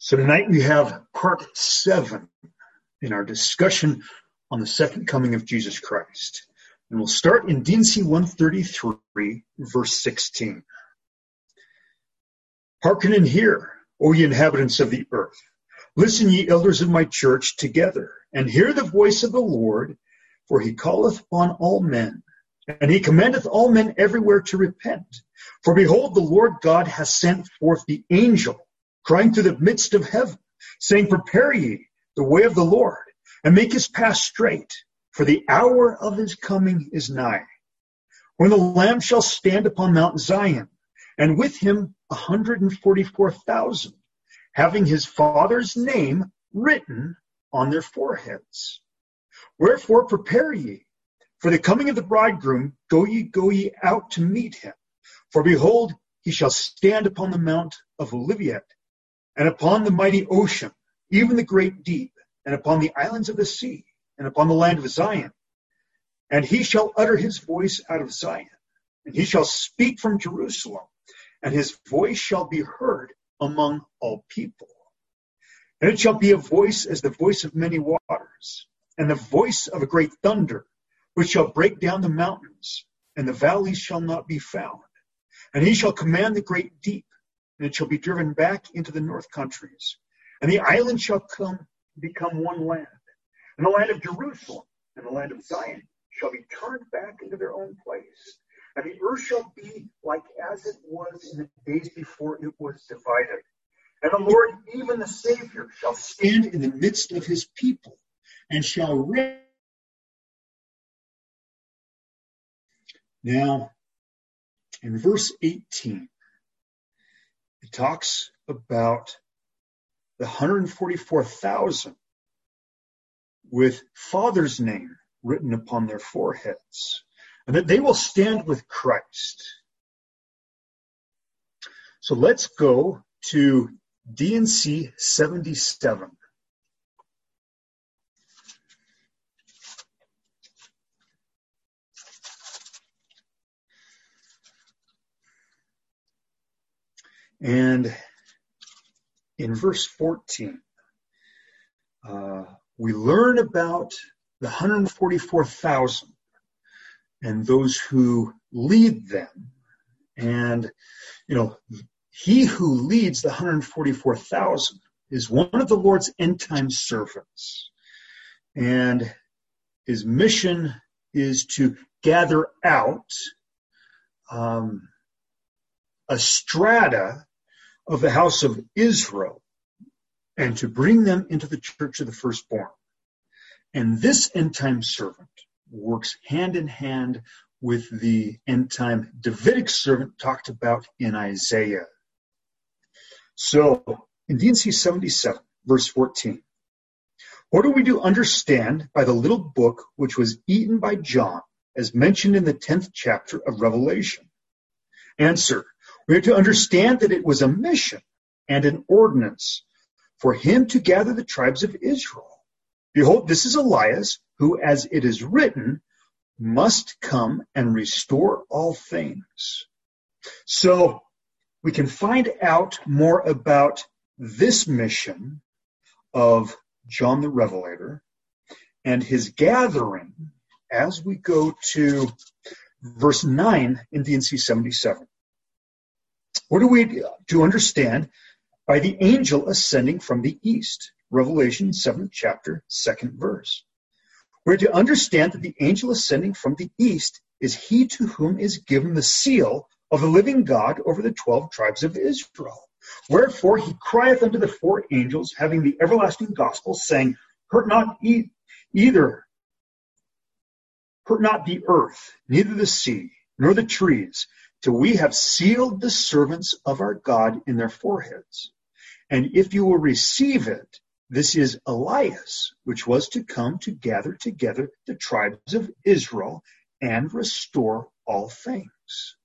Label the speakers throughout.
Speaker 1: So tonight we have part seven in our discussion on the second coming of Jesus Christ. And we'll start in D&C 133, verse 16. Hearken and hear, O ye inhabitants of the earth. Listen, ye elders of my church, together, and hear the voice of the Lord, for he calleth upon all men, and he commandeth all men everywhere to repent. For behold, the Lord God hath sent forth the angel, crying through the midst of heaven, saying, Prepare ye the way of the Lord, and make his path straight, for the hour of his coming is nigh. When the Lamb shall stand upon Mount Zion, and with him a hundred and forty-four thousand, having his father's name written on their foreheads. Wherefore prepare ye, for the coming of the bridegroom, go ye, go ye out to meet him. For behold, he shall stand upon the mount of Olivet, and upon the mighty ocean, even the great deep, and upon the islands of the sea, and upon the land of Zion. And he shall utter his voice out of Zion, and he shall speak from Jerusalem, and his voice shall be heard among all people. And it shall be a voice as the voice of many waters, and the voice of a great thunder, which shall break down the mountains, and the valleys shall not be found. And he shall command the great deep, and it shall be driven back into the north countries. And the islands shall come become one land. And the land of Jerusalem and the land of Zion shall be turned back into their own place. And the earth shall be like as it was in the days before it was divided. And the Lord, even the Savior, shall stand in the midst of his people and shall reign. Now, in verse 18, it talks about the 144,000 with Father's name written upon their foreheads, and that they will stand with Christ. So let's go to D&C 77. And in verse 14, uh, we learn about the 144,000 and those who lead them. And, you know, he who leads the 144,000 is one of the Lord's end time servants. And his mission is to gather out um, a strata of the house of Israel and to bring them into the church of the firstborn. And this end time servant works hand in hand with the end time Davidic servant talked about in Isaiah. So in D&C 77, verse 14, what do we do understand by the little book which was eaten by John as mentioned in the 10th chapter of Revelation? Answer, we are to understand that it was a mission and an ordinance for him to gather the tribes of Israel. Behold, this is Elias, who, as it is written, must come and restore all things. So we can find out more about this mission of John the Revelator and his gathering as we go to verse 9 in D&C 77. What are we to understand by the angel ascending from the east? Revelation 7th chapter, 2nd verse. We're to understand that the angel ascending from the east is he to whom is given the seal of the living God over the twelve tribes of Israel. Wherefore he crieth unto the four angels, having the everlasting gospel, saying, Hurt not e- either, hurt not the earth, neither the sea, nor the trees, till we have sealed the servants of our God in their foreheads. And if you will receive it, this is Elias, which was to come to gather together the tribes of Israel and restore all things.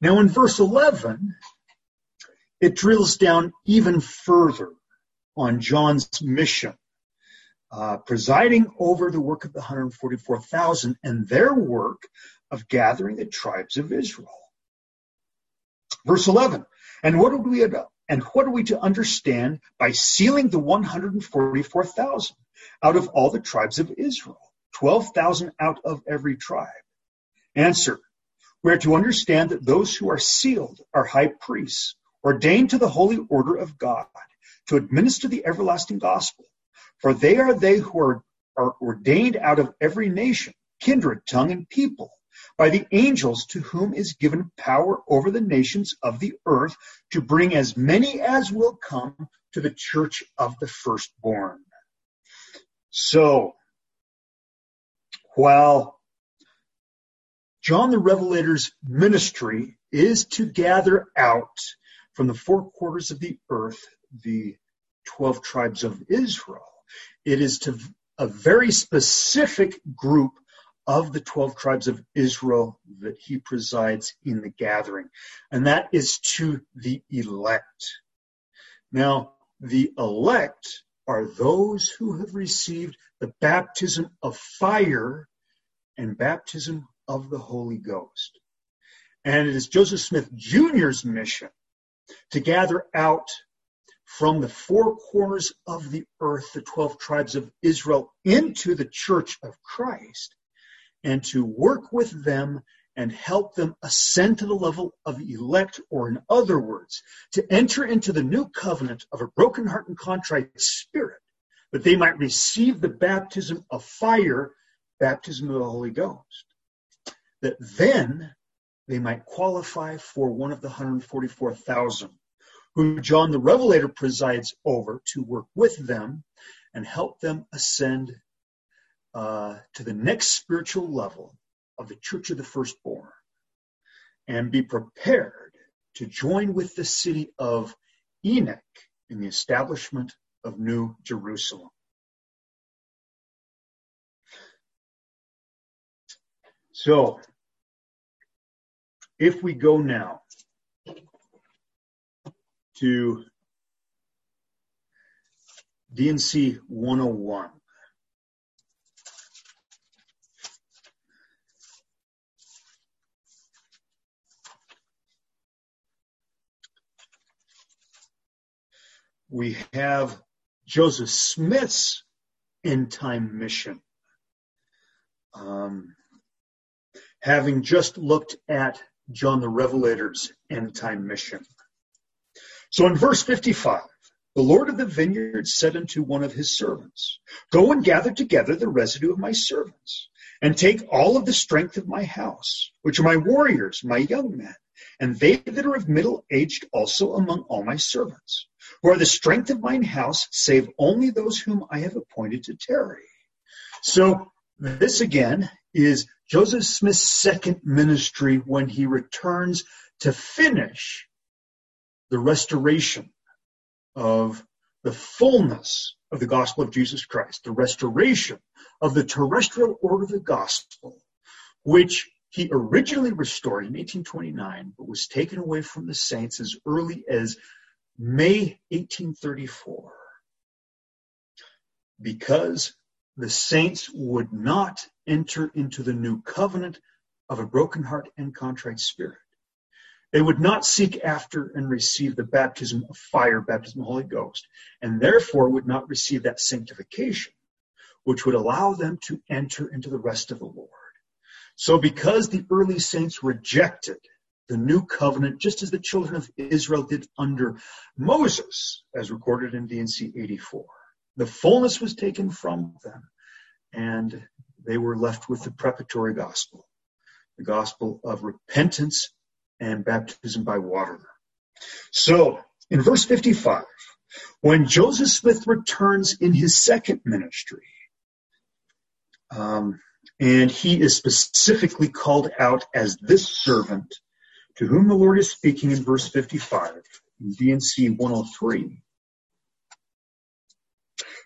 Speaker 1: Now in verse 11, it drills down even further on John's mission, uh, presiding over the work of the 144,000 and their work of gathering the tribes of Israel. Verse 11. And what do we And what are we to understand by sealing the 144,000 out of all the tribes of Israel? 12,000 out of every tribe. Answer. We are to understand that those who are sealed are high priests, ordained to the holy order of God, to administer the everlasting gospel. For they are they who are, are ordained out of every nation, kindred, tongue, and people by the angels to whom is given power over the nations of the earth to bring as many as will come to the church of the firstborn. So, while John the Revelator's ministry is to gather out from the four quarters of the earth the 12 tribes of Israel, it is to a very specific group of the 12 tribes of Israel that he presides in the gathering, and that is to the elect. Now, the elect are those who have received the baptism of fire and baptism of the Holy Ghost. And it is Joseph Smith Jr.'s mission to gather out from the four corners of the earth the 12 tribes of Israel into the church of Christ and to work with them and help them ascend to the level of elect, or in other words, to enter into the new covenant of a broken heart and contrite spirit, that they might receive the baptism of fire, baptism of the Holy Ghost. That then they might qualify for one of the 144,000 who John the Revelator presides over to work with them and help them ascend uh, to the next spiritual level of the Church of the Firstborn and be prepared to join with the city of Enoch in the establishment of New Jerusalem. So, if we go now to D&C 101, we have Joseph Smith's end time mission. Um, having just looked at John the Revelator's end time mission. So in verse 55, the Lord of the vineyard said unto one of his servants, Go and gather together the residue of my servants, and take all of the strength of my house, which are my warriors, my young men, and they that are of middle aged also among all my servants who are the strength of mine house, save only those whom I have appointed to tarry. So this again is Joseph Smith's second ministry when he returns to finish the restoration of the fullness of the gospel of Jesus Christ, the restoration of the terrestrial order of the gospel, which he originally restored in 1829, but was taken away from the saints as early as May 1834, because the saints would not enter into the new covenant of a broken heart and contrite spirit. They would not seek after and receive the baptism of fire, baptism of the Holy Ghost, and therefore would not receive that sanctification, which would allow them to enter into the rest of the Lord. So because the early saints rejected the new covenant, just as the children of Israel did under Moses, as recorded in D&C 84. The fullness was taken from them, and they were left with the preparatory gospel, the gospel of repentance and baptism by water. So, in verse 55, when Joseph Smith returns in his second ministry, um, and he is specifically called out as this servant to whom the Lord is speaking in verse 55 in D&C 103.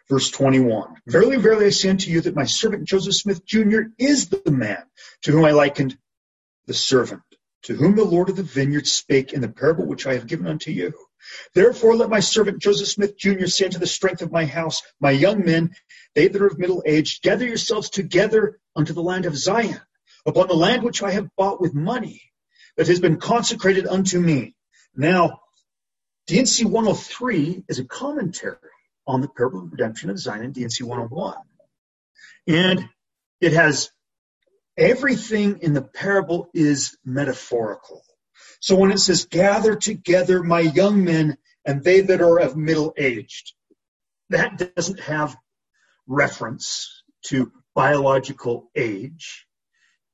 Speaker 1: Verse 21. Verily, verily, I say unto you that my servant Joseph Smith Jr. is the man to whom I likened the servant, to whom the Lord of the vineyard spake in the parable which I have given unto you. Therefore, let my servant Joseph Smith Jr. say unto the strength of my house, my young men, they that are of middle age, gather yourselves together unto the land of Zion, upon the land which I have bought with money that has been consecrated unto me. Now, D&C 103 is a commentary on the parable of redemption of Zion in D&C 101. And it has everything in the parable is metaphorical. So when it says, gather together my young men and they that are of middle aged, that doesn't have reference to biological age.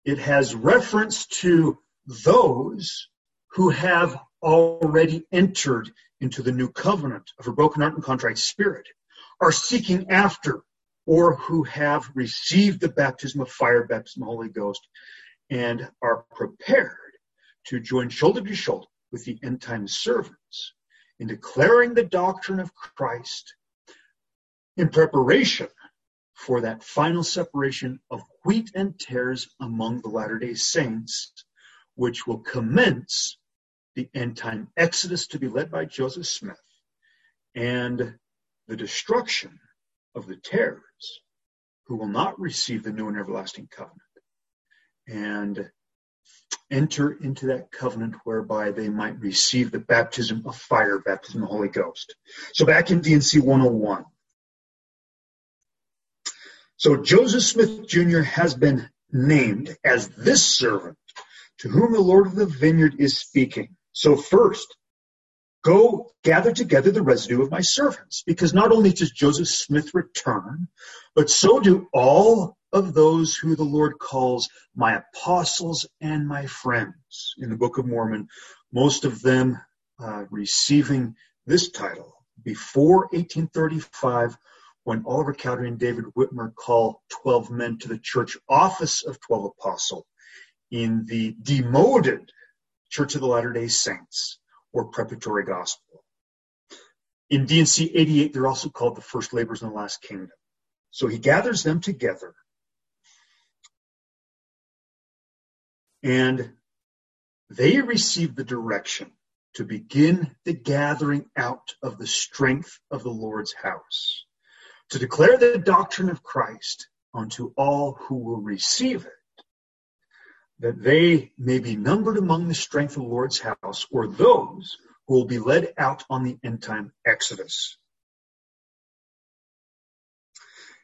Speaker 1: It has reference to those who have already entered into the new covenant of a broken heart and contrite spirit, are seeking after, or who have received the baptism of fire, baptism of the Holy Ghost, and are prepared to join shoulder to shoulder with the end time servants in declaring the doctrine of Christ in preparation for that final separation of wheat and tares among the Latter day Saints, which will commence the end time exodus to be led by Joseph Smith and the destruction of the tares who will not receive the new and everlasting covenant. And enter into that covenant whereby they might receive the baptism of fire, baptism of the Holy Ghost. So back in D&C 101. So Joseph Smith Jr. has been named as this servant to whom the Lord of the vineyard is speaking. So first, go gather together the residue of my servants, because not only does Joseph Smith return, but so do all of those who the Lord calls my apostles and my friends in the Book of Mormon, most of them uh, receiving this title before 1835 when Oliver Cowdery and David Whitmer call 12 men to the church office of 12 apostle in the demoted Church of the Latter-day Saints or Preparatory Gospel. In D&C 88, they're also called the First Laborers in the Last Kingdom. So he gathers them together and they receive the direction to begin the gathering out of the strength of the Lord's house, to declare the doctrine of Christ unto all who will receive it, that they may be numbered among the strength of the Lord's house, or those who will be led out on the end time exodus.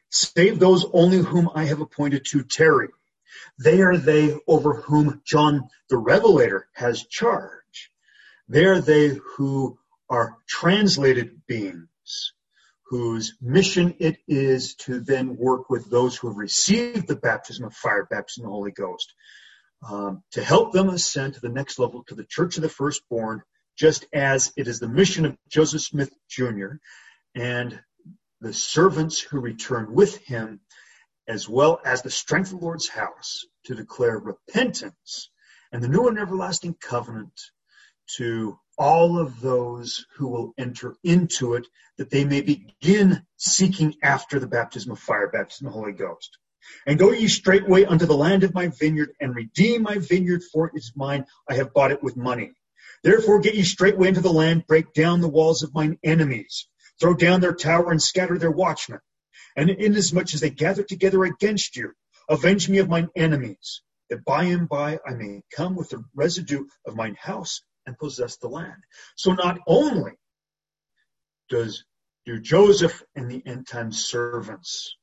Speaker 1: Save those only whom I have appointed to tarry. They are they over whom John the Revelator has charge. They are they who are translated beings, whose mission it is to then work with those who have received the baptism of fire, baptism of the Holy Ghost, um, to help them ascend to the next level to the Church of the Firstborn, just as it is the mission of Joseph Smith Jr. and the servants who return with him as well as the strength of the Lord's house to declare repentance and the new and everlasting covenant to all of those who will enter into it, that they may begin seeking after the baptism of fire, baptism of the Holy Ghost. And go ye straightway unto the land of my vineyard, and redeem my vineyard, for it is mine. I have bought it with money. Therefore get ye straightway into the land, break down the walls of mine enemies, throw down their tower, and scatter their watchmen. And inasmuch as they gather together against you, avenge me of mine enemies, that by and by I may come with the residue of mine house and possess the land. So not only does do Joseph and the end time servants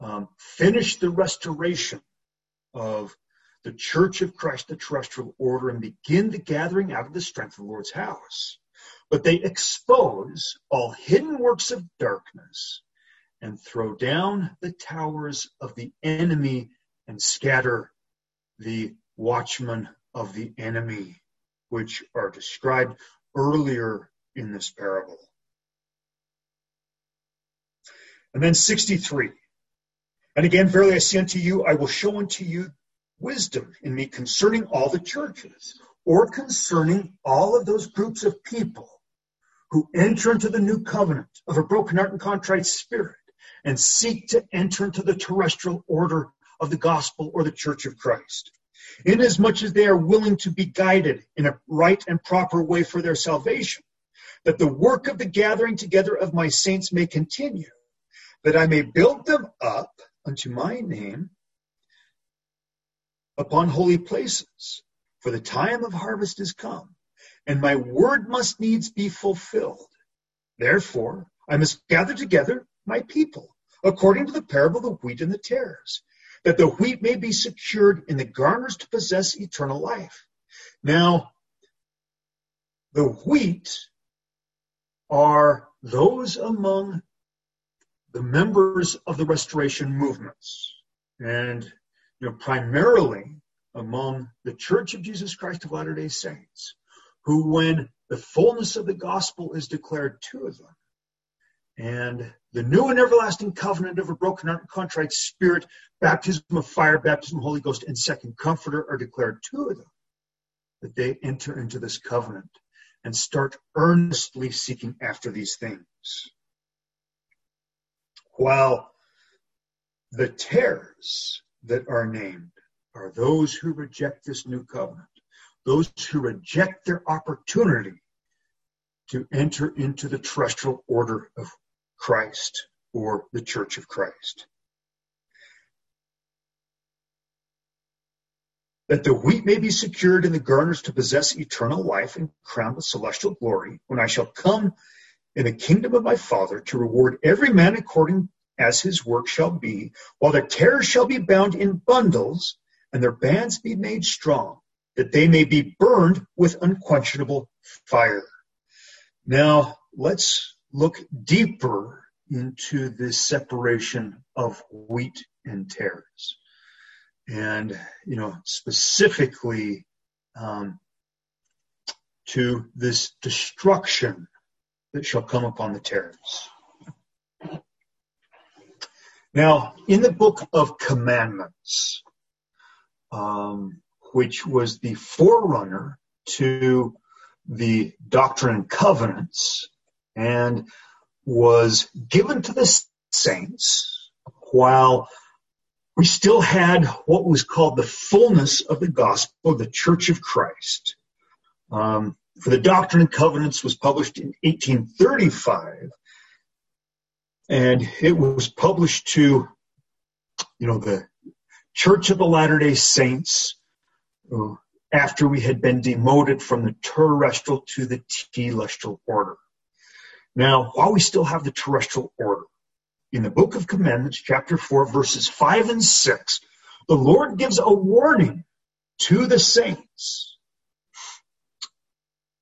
Speaker 1: um, finish the restoration of the Church of Christ, the terrestrial order, and begin the gathering out of the strength of the Lord's house. But they expose all hidden works of darkness and throw down the towers of the enemy and scatter the watchmen of the enemy, which are described earlier in this parable. And then 63. And again, verily I say unto you, I will show unto you wisdom in me concerning all the churches, or concerning all of those groups of people who enter into the new covenant of a broken heart and contrite spirit and seek to enter into the terrestrial order of the gospel or the church of Christ. Inasmuch as they are willing to be guided in a right and proper way for their salvation, that the work of the gathering together of my saints may continue, that I may build them up unto my name upon holy places, for the time of harvest is come, and my word must needs be fulfilled. Therefore, I must gather together my people, according to the parable of the wheat and the tares, that the wheat may be secured in the garners to possess eternal life. Now, the wheat are those among the members of the restoration movements. And, you know, primarily among the Church of Jesus Christ of Latter-day Saints, who when the fullness of the gospel is declared to them, and the new and everlasting covenant of a broken heart and contrite spirit, baptism of fire, baptism of Holy Ghost, and second comforter are declared to them, that they enter into this covenant and start earnestly seeking after these things. While the tares that are named are those who reject this new covenant, those who reject their opportunity to enter into the terrestrial order of Christ or the Church of Christ. That the wheat may be secured in the garners to possess eternal life and crowned with celestial glory when I shall come in the kingdom of my Father to reward every man according as his work shall be, while their tares shall be bound in bundles and their bands be made strong, that they may be burned with unquenchable fire. Now, let's look deeper into this separation of wheat and tares. And, you know, specifically um, to this destruction that shall come upon the tares. Now, in the book of commandments, um, which was the forerunner to the Doctrine and Covenants and was given to the saints while we still had what was called the fullness of the gospel of the Church of Christ. Um, for the Doctrine and Covenants was published in 1835 and it was published to, you know, the Church of the Latter-day Saints uh, after we had been demoted from the terrestrial to the telestial order. Now, while we still have the terrestrial order, in the book of commandments, chapter 4, verses 5 and 6, the Lord gives a warning to the saints.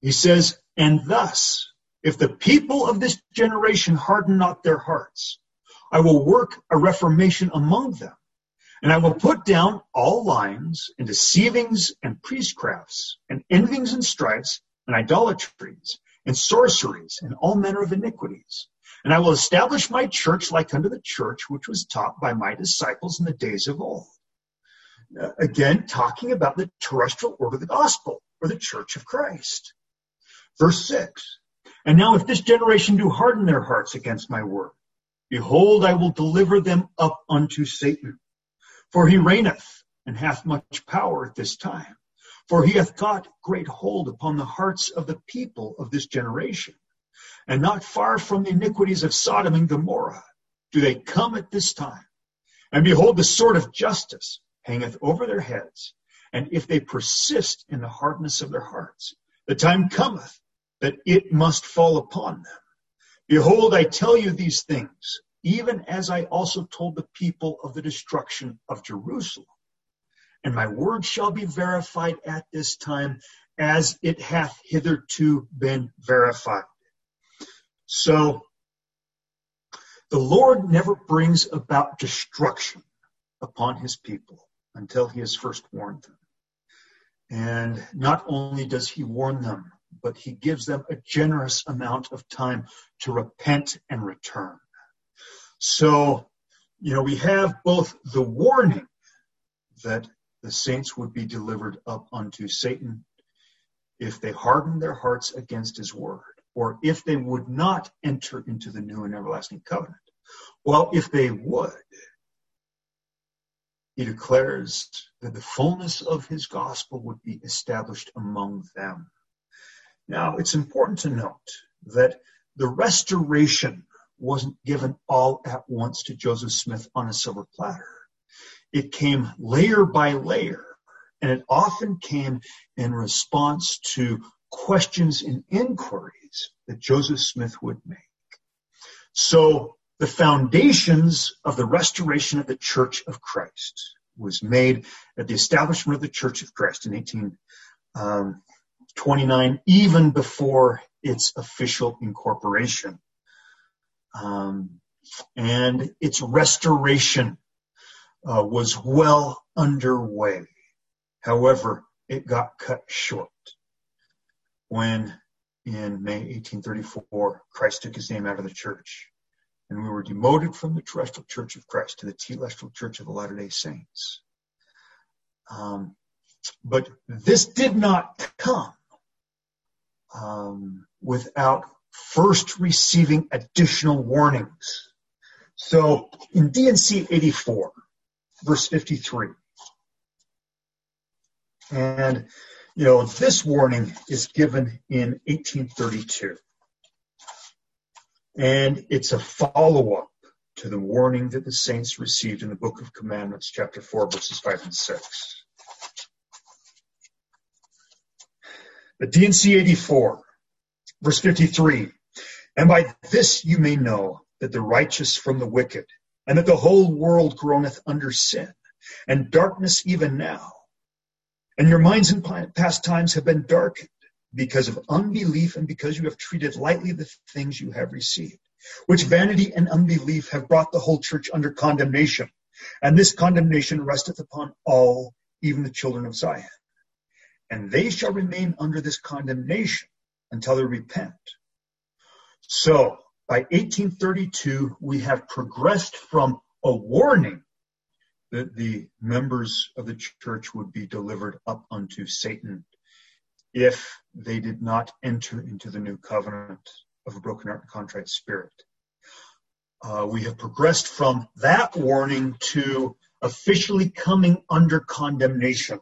Speaker 1: He says, and thus if the people of this generation harden not their hearts, I will work a reformation among them, and I will put down all lyings and deceivings and priestcrafts and envyings and strifes and idolatries and sorceries and all manner of iniquities. And I will establish my church like unto the church which was taught by my disciples in the days of old. Uh, again, talking about the terrestrial order of the gospel or the church of Christ. Verse 6 and now if this generation do harden their hearts against my word, behold, I will deliver them up unto Satan. For he reigneth and hath much power at this time. For he hath got great hold upon the hearts of the people of this generation. And not far from the iniquities of Sodom and Gomorrah do they come at this time. And behold, the sword of justice hangeth over their heads. And if they persist in the hardness of their hearts, the time cometh that it must fall upon them. Behold, I tell you these things, even as I also told the people of the destruction of Jerusalem. And my word shall be verified at this time as it hath hitherto been verified. So the Lord never brings about destruction upon his people until he has first warned them. And not only does he warn them but he gives them a generous amount of time to repent and return. So, you know, we have both the warning that the saints would be delivered up unto Satan if they hardened their hearts against his word, or if they would not enter into the new and everlasting covenant. Well, if they would, he declares that the fullness of his gospel would be established among them. Now, it's important to note that the restoration wasn't given all at once to Joseph Smith on a silver platter. It came layer by layer, and it often came in response to questions and inquiries that Joseph Smith would make. So the foundations of the restoration of the Church of Christ was made at the establishment of the Church of Christ in 1829, um, even before its official incorporation. Um, and its restoration uh, was well underway. However, it got cut short when in May 1834, Christ took his name out of the church and we were demoted from the terrestrial church of Christ to the telestial church of the Latter-day Saints. Um, but this did not come um, without first receiving additional warnings. So in D&C 84, verse 53, and you know this warning is given in 1832. And it's a follow up to the warning that the saints received in the book of commandments, chapter 4, verses 5 and 6. The D&C 84, verse 53. And by this you may know that the righteous from the wicked, and that the whole world groaneth under sin, and darkness even now. And your minds in past times have been darkened because of unbelief and because you have treated lightly the things you have received, which vanity and unbelief have brought the whole church under condemnation. And this condemnation resteth upon all, even the children of Zion. And they shall remain under this condemnation until they repent. So by 1832, we have progressed from a warning that the members of the church would be delivered up unto Satan if they did not enter into the new covenant of a broken heart and contrite spirit. Uh, we have progressed from that warning to officially coming under condemnation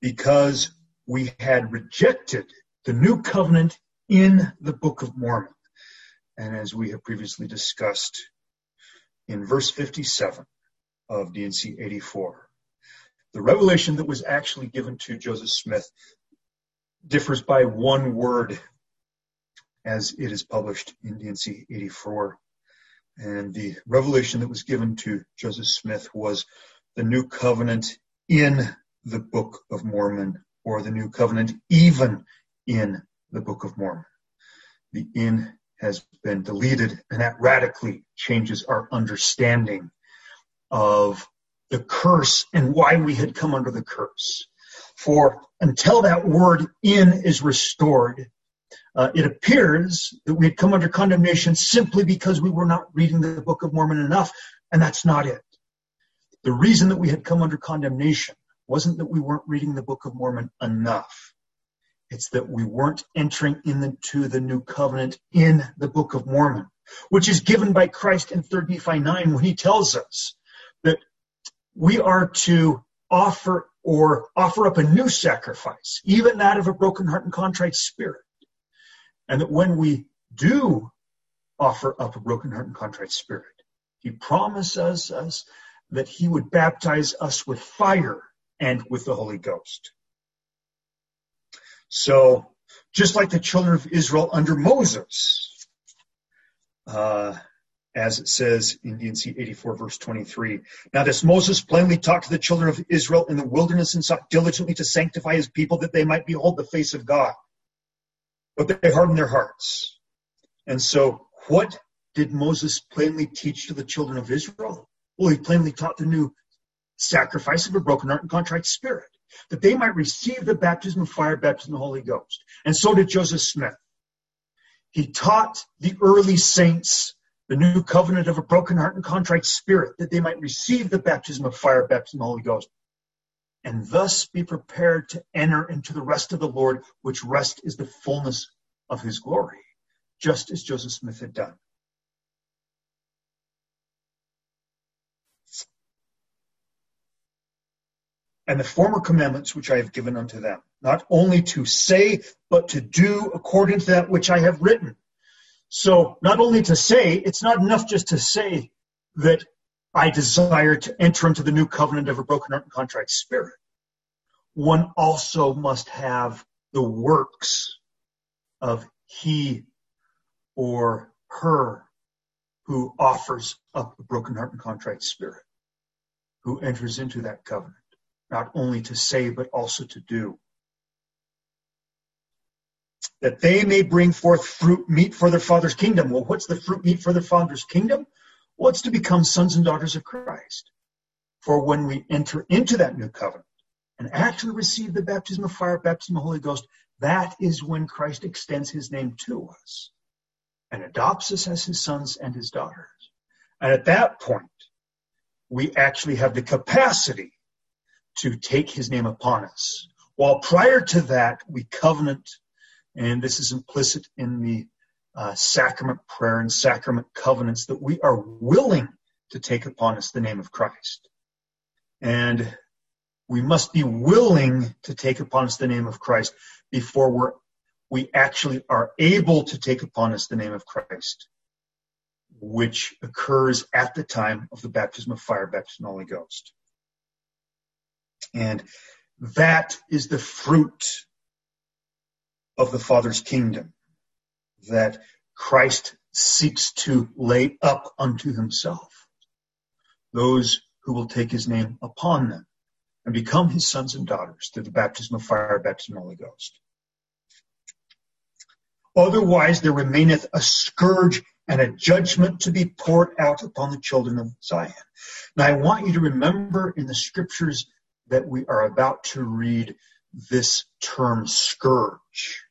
Speaker 1: because we had rejected the new covenant in the Book of Mormon. And as we have previously discussed in verse 57 of D&C 84, the revelation that was actually given to Joseph Smith differs by one word as it is published in D&C 84. And the revelation that was given to Joseph Smith was the new covenant in the Book of Mormon or the new covenant even in the Book of Mormon. The in has been deleted and that radically changes our understanding of the curse and why we had come under the curse. For until that word in is restored, uh, it appears that we had come under condemnation simply because we were not reading the Book of Mormon enough, and that's not it. The reason that we had come under condemnation wasn't that we weren't reading the Book of Mormon enough. It's that we weren't entering into the new covenant in the Book of Mormon, which is given by Christ in 3 Nephi 9 when he tells us that we are to offer or offer up a new sacrifice, even that of a broken heart and contrite spirit. And that when we do offer up a broken heart and contrite spirit, he promises us that he would baptize us with fire and with the Holy Ghost. So, just like the children of Israel under Moses, uh, as it says in D&C 84 verse 23. Now this Moses plainly talked to the children of Israel in the wilderness and sought diligently to sanctify his people that they might behold the face of God. But they hardened their hearts. And so what did Moses plainly teach to the children of Israel? Well, he plainly taught the new sacrifice of a broken heart and contrite spirit, that they might receive the baptism of fire, baptism of the Holy Ghost. And so did Joseph Smith. He taught the early saints the new covenant of a broken heart and contrite spirit, that they might receive the baptism of fire, baptism of the Holy Ghost, and thus be prepared to enter into the rest of the Lord, which rest is the fullness of his glory, just as Joseph Smith had done. And the former commandments which I have given unto them, not only to say, but to do according to that which I have written. So not only to say, it's not enough just to say that I desire to enter into the new covenant of a broken heart and contrite spirit. One also must have the works of he or her who offers up a broken heart and contrite spirit, who enters into that covenant, not only to say, but also to do. That they may bring forth fruit meet for their father's kingdom. Well, what's the fruit meet for their father's kingdom? Well, it's to become sons and daughters of Christ. For when we enter into that new covenant and actually receive the baptism of fire, baptism of the Holy Ghost, that is when Christ extends his name to us and adopts us as his sons and his daughters. And at that point, we actually have the capacity to take his name upon us. While prior to that, we covenant, and this is implicit in the uh, sacrament prayer and sacrament covenants, that we are willing to take upon us the name of Christ. And we must be willing to take upon us the name of Christ before we're we actually are able to take upon us the name of Christ, which occurs at the time of the baptism of fire, baptism of the Holy Ghost. And that is the fruit of the Father's kingdom that Christ seeks to lay up unto himself. Those who will take his name upon them and become his sons and daughters through the baptism of fire, baptism of the Holy Ghost. Otherwise there remaineth a scourge and a judgment to be poured out upon the children of Zion. Now I want you to remember in the scriptures that we are about to read this term scourge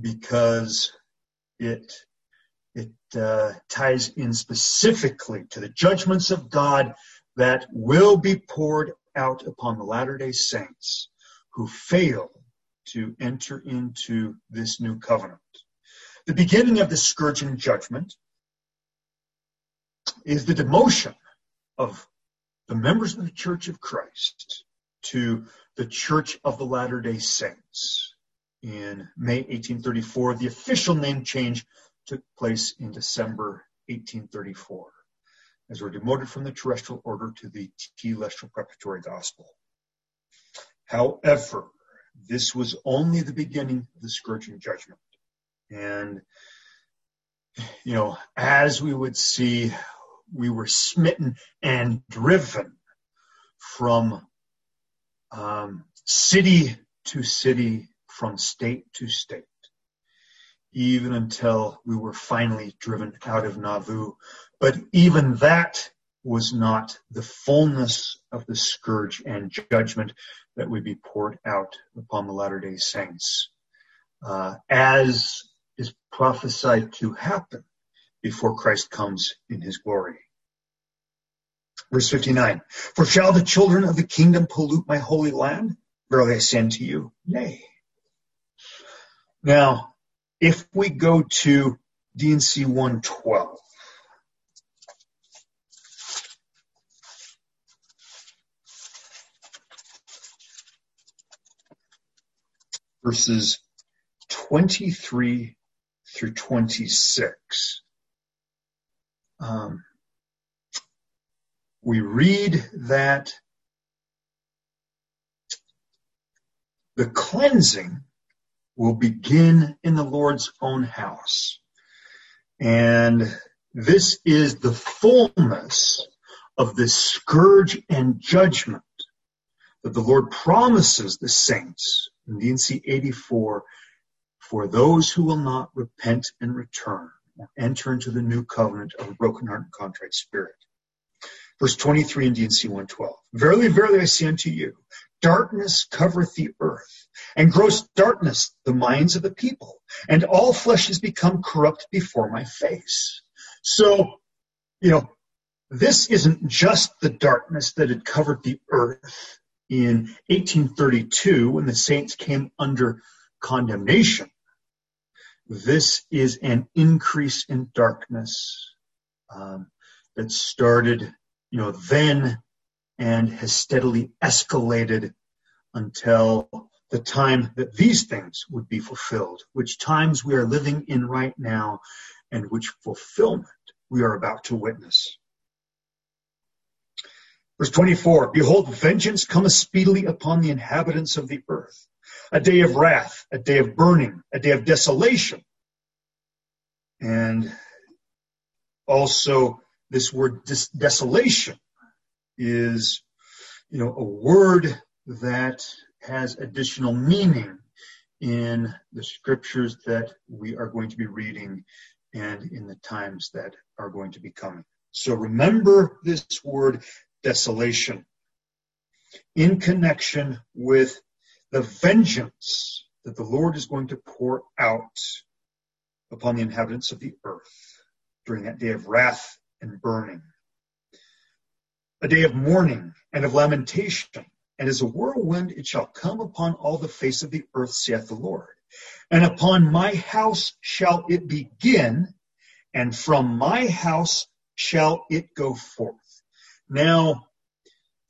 Speaker 1: because it it uh, ties in specifically to the judgments of God that will be poured out upon the Latter day Saints who fail to enter into this new covenant. The beginning of the scourging judgment is the demotion of the members of the Church of Christ to the Church of the Latter day Saints in May 1834. The official name change took place in December 1834 as we're demoted from the terrestrial order to the telestial preparatory gospel. However, this was only the beginning of the scourging judgment. And, you know, as we would see, we were smitten and driven from um, city to city, from state to state, even until we were finally driven out of Nauvoo. But even that was not the fullness of the scourge and judgment that would be poured out upon the Latter day Saints, uh, as is prophesied to happen before Christ comes in his glory. Verse 59, For shall the children of the kingdom pollute my holy land? Verily I say unto you, nay. Now, if we go to D&C 112, verses 23 through 26. Um, we read that the cleansing will begin in the Lord's own house. And this is the fullness of the scourge and judgment that the Lord promises the saints in D&C 84 for those who will not repent and return enter into the new covenant of a broken heart and contrite spirit. Verse 23 in D&C 112. Verily, verily, I say unto you, darkness covereth the earth, and gross darkness the minds of the people, and all flesh is become corrupt before my face. So, you know, this isn't just the darkness that had covered the earth in 1832 when the saints came under condemnation. This is an increase in darkness um, that started, you know, then and has steadily escalated until the time that these things would be fulfilled, which times we are living in right now and which fulfillment we are about to witness. Verse 24, Behold, vengeance cometh speedily upon the inhabitants of the earth, a day of wrath, a day of burning, a day of desolation. And also this word desolation is, you know, a word that has additional meaning in the scriptures that we are going to be reading and in the times that are going to be coming. So remember this word desolation in connection with the vengeance that the Lord is going to pour out upon the inhabitants of the earth during that day of wrath and burning. A day of mourning and of lamentation, and as a whirlwind it shall come upon all the face of the earth, saith the Lord. And upon my house shall it begin, and from my house shall it go forth. Now,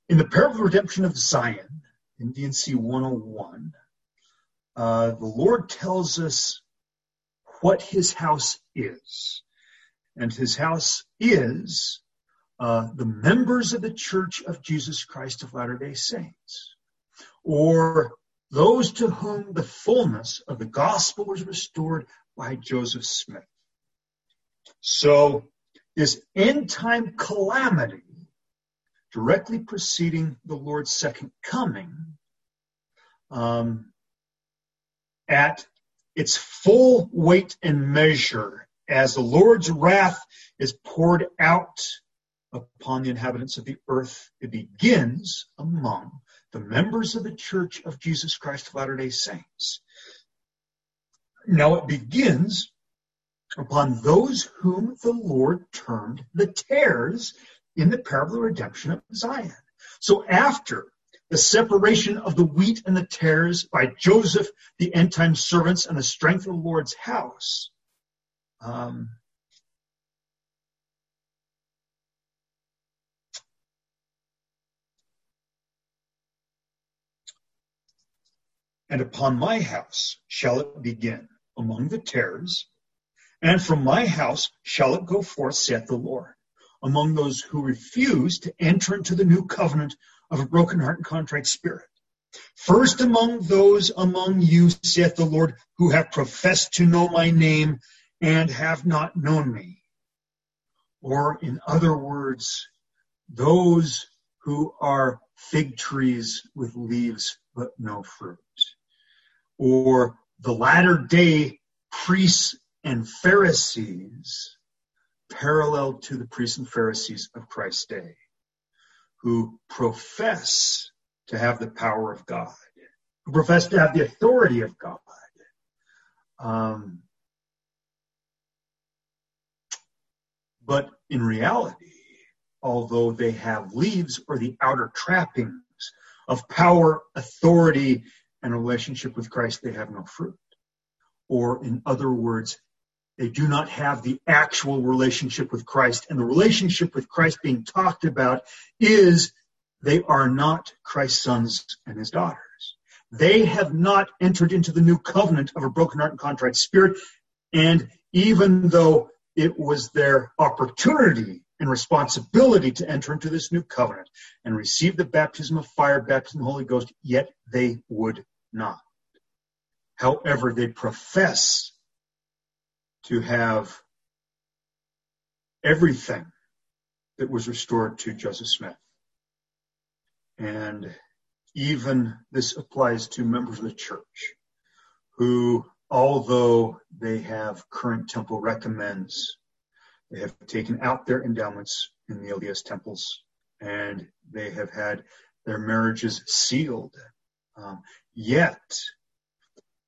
Speaker 1: in the parable of redemption of Zion, in D&C 101, uh, the Lord tells us what his house is. And his house is uh, the members of the Church of Jesus Christ of Latter-day Saints, or those to whom the fullness of the gospel was restored by Joseph Smith. So this end time calamity directly preceding the Lord's second coming um, at its full weight and measure as the Lord's wrath is poured out upon the inhabitants of the earth. It begins among the members of the Church of Jesus Christ of Latter-day Saints. Now it begins upon those whom the Lord termed the tares in the parable of the redemption of Zion. So after the separation of the wheat and the tares by Joseph, the end time servants, and the strength of the Lord's house, um, and upon my house shall it begin among the tares, and from my house shall it go forth, saith the Lord among those who refuse to enter into the new covenant of a broken heart and contrite spirit. First among those among you, saith the Lord, who have professed to know my name and have not known me. Or in other words, those who are fig trees with leaves but no fruit. Or the latter day priests and Pharisees parallel to the priests and Pharisees of Christ's day, who profess to have the power of God, who profess to have the authority of God. Um, but in reality, although they have leaves or the outer trappings of power, authority, and a relationship with Christ, they have no fruit. Or in other words, they do not have the actual relationship with Christ. And the relationship with Christ being talked about is they are not Christ's sons and his daughters. They have not entered into the new covenant of a broken heart and contrite spirit. And even though it was their opportunity and responsibility to enter into this new covenant and receive the baptism of fire, baptism of the Holy Ghost, yet they would not. However, they profess to have everything that was restored to Joseph Smith. And even this applies to members of the church who, although they have current temple recommends, they have taken out their endowments in the LDS temples and they have had their marriages sealed. Um, yet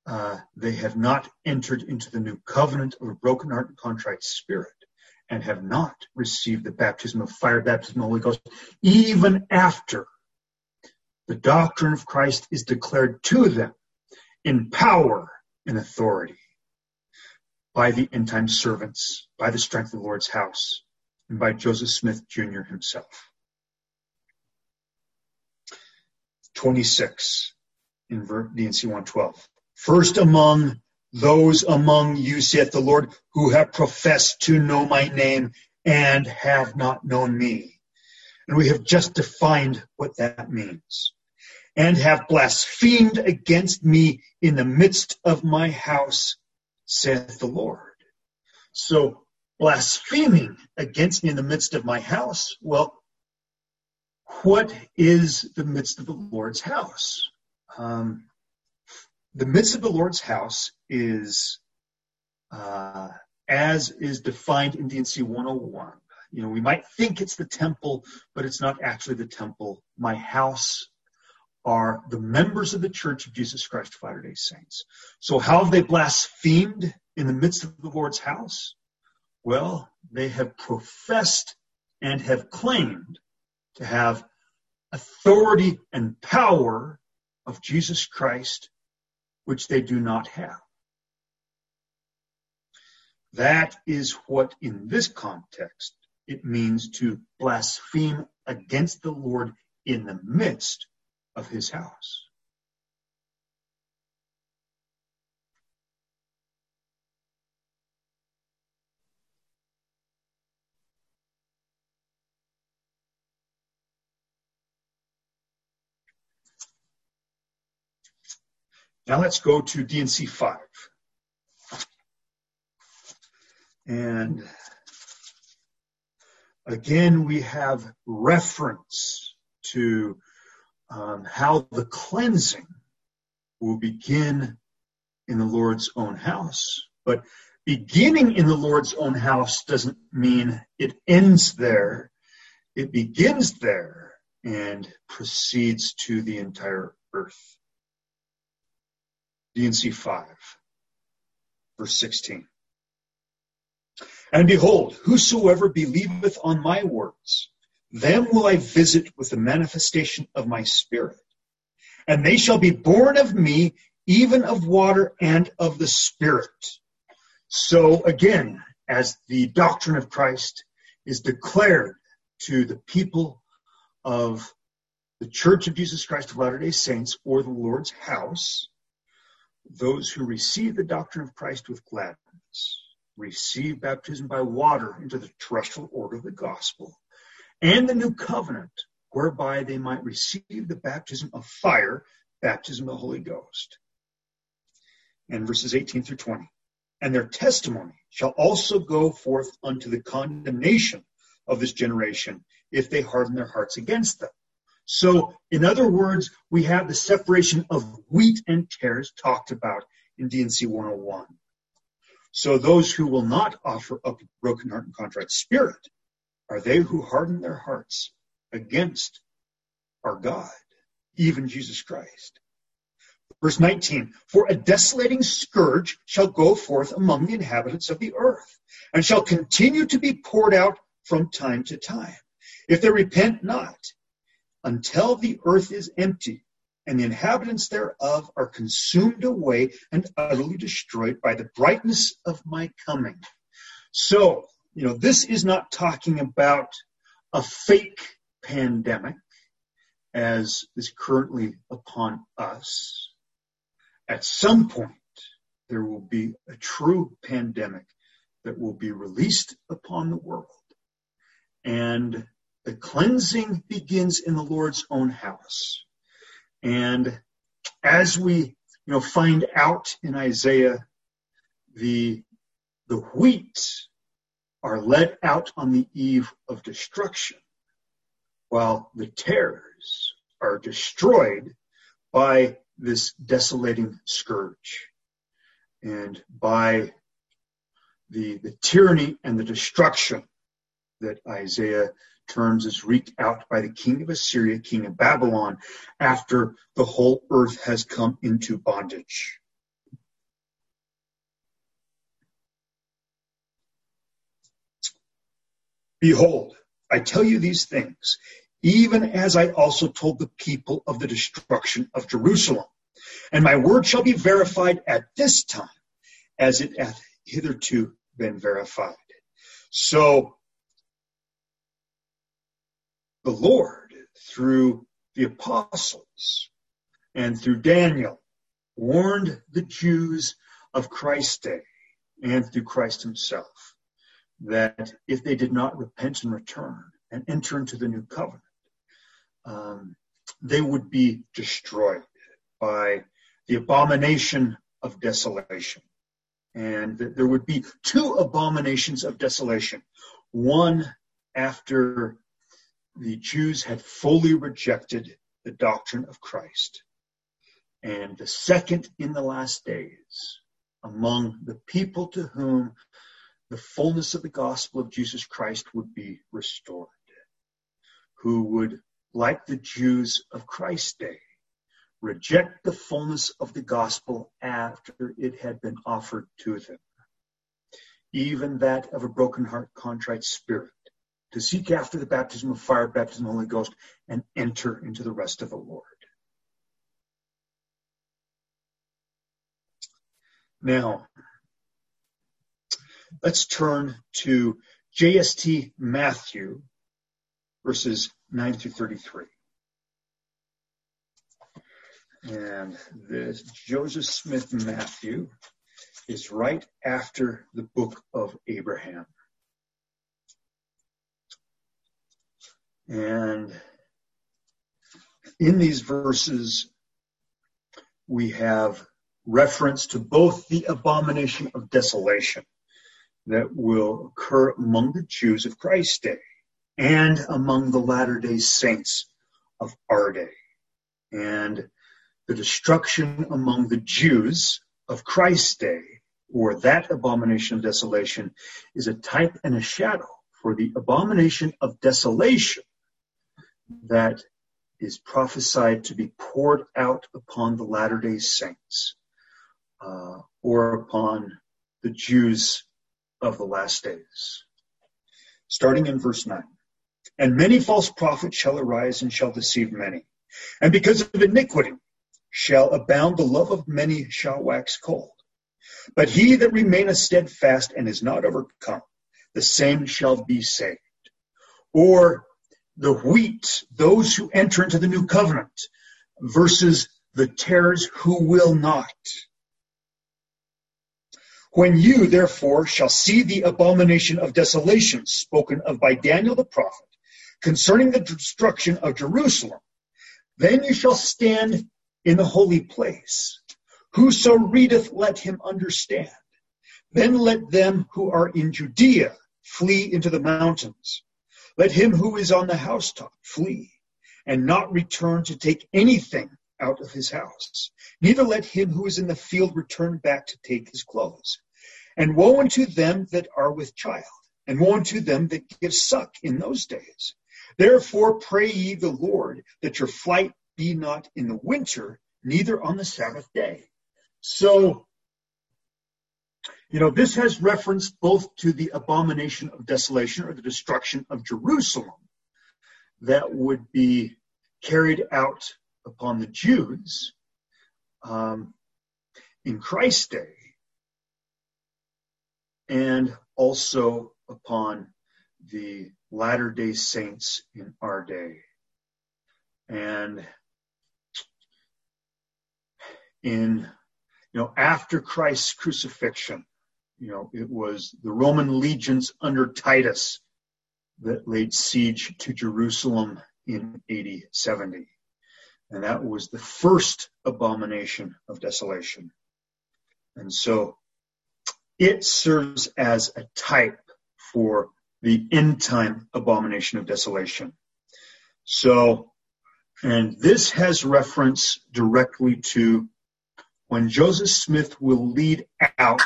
Speaker 1: uh, they have not entered into the new covenant of a broken heart and contrite spirit and have not received the baptism of fire, baptism of the Holy Ghost, even after the doctrine of Christ is declared to them in power and authority by the end time servants, by the strength of the Lord's house, and by Joseph Smith Jr. himself. 26 in D&C 112. First among those among you, saith the Lord, who have professed to know my name and have not known me. And we have just defined what that means. and have blasphemed against me in the midst of my house, saith the Lord. So blaspheming against me in the midst of my house, well, what is the midst of the Lord's house? Um, the midst of the Lord's house is, uh, as is defined in D&C 101. You know, we might think it's the temple, but it's not actually the temple. My house are the members of the Church of Jesus Christ of Latter-day Saints. So how have they blasphemed in the midst of the Lord's house? Well, they have professed and have claimed to have authority and power of Jesus Christ, which they do not have. That is what in this context it means to blaspheme against the Lord in the midst of his house. Now let's go to D&C 5. And again, we have reference to um, how the cleansing will begin in the Lord's own house. But beginning in the Lord's own house doesn't mean it ends there. It begins there and proceeds to the entire earth. D&C 5, verse 16. And behold, whosoever believeth on my words, them will I visit with the manifestation of my spirit. And they shall be born of me, even of water and of the spirit. So again, as the doctrine of Christ is declared to the people of the Church of Jesus Christ of Latter-day Saints or the Lord's house, those who receive the doctrine of Christ with gladness receive baptism by water into the terrestrial order of the gospel and the new covenant whereby they might receive the baptism of fire, baptism of the Holy Ghost. And verses 18 through 20. And their testimony shall also go forth unto the condemnation of this generation if they harden their hearts against them. So, in other words, we have the separation of wheat and tares talked about in D&C 101. So those who will not offer up a broken heart and contrite spirit are they who harden their hearts against our God, even Jesus Christ. Verse 19, for a desolating scourge shall go forth among the inhabitants of the earth, and shall continue to be poured out from time to time. If they repent not, until the earth is empty and the inhabitants thereof are consumed away and utterly destroyed by the brightness of my coming. So, you know, this is not talking about a fake pandemic as is currently upon us. At some point, there will be a true pandemic that will be released upon the world. And the cleansing begins in the Lord's own house. And as we, you know, find out in Isaiah, the, the wheat are led out on the eve of destruction, while the tares are destroyed by this desolating scourge and by the, the tyranny and the destruction that Isaiah terms is wreaked out by the king of Assyria, king of Babylon, after the whole earth has come into bondage. Behold, I tell you these things, even as I also told the people of the destruction of Jerusalem. And my word shall be verified at this time, as it hath hitherto been verified. So the Lord through the apostles and through Daniel warned the Jews of Christ's day and through Christ himself that if they did not repent and return and enter into the new covenant, um, they would be destroyed by the abomination of desolation. And that there would be two abominations of desolation. One after the Jews had fully rejected the doctrine of Christ. And the second in the last days among the people to whom the fullness of the gospel of Jesus Christ would be restored, who would, like the Jews of Christ's day, reject the fullness of the gospel after it had been offered to them, even that of a broken heart, contrite spirit, to seek after the baptism of fire, baptism of the Holy Ghost, and enter into the rest of the Lord. Now, let's turn to JST Matthew, verses 9 through 33. And the Joseph Smith Matthew is right after the book of Abraham. And in these verses, we have reference to both the abomination of desolation that will occur among the Jews of Christ's day and among the latter day saints of our day. And the destruction among the Jews of Christ's day, or that abomination of desolation, is a type and a shadow for the abomination of desolation that is prophesied to be poured out upon the latter day saints uh, or upon the Jews of the last days. Starting in verse 9. And many false prophets shall arise and shall deceive many. And because of iniquity, shall abound, the love of many shall wax cold. But he that remaineth steadfast and is not overcome, the same shall be saved. Or the wheat, those who enter into the new covenant, versus the tares who will not. When you, therefore, shall see the abomination of desolation spoken of by Daniel the prophet concerning the destruction of Jerusalem, then you shall stand in the holy place. Whoso readeth, let him understand. Then let them who are in Judea flee into the mountains. Let him who is on the housetop flee, and not return to take anything out of his house. Neither let him who is in the field return back to take his clothes. And woe unto them that are with child, and woe unto them that give suck in those days. Therefore pray ye the Lord that your flight be not in the winter, neither on the Sabbath day. So, you know, this has reference both to the abomination of desolation or the destruction of Jerusalem that would be carried out upon the Jews um, in Christ's day and also upon the latter day saints in our day. And in, you know, after Christ's crucifixion, you know, it was the Roman legions under Titus that laid siege to Jerusalem in AD 70. And that was the first abomination of desolation. And so it serves as a type for the end time abomination of desolation. So, and this has reference directly to when Joseph Smith will lead out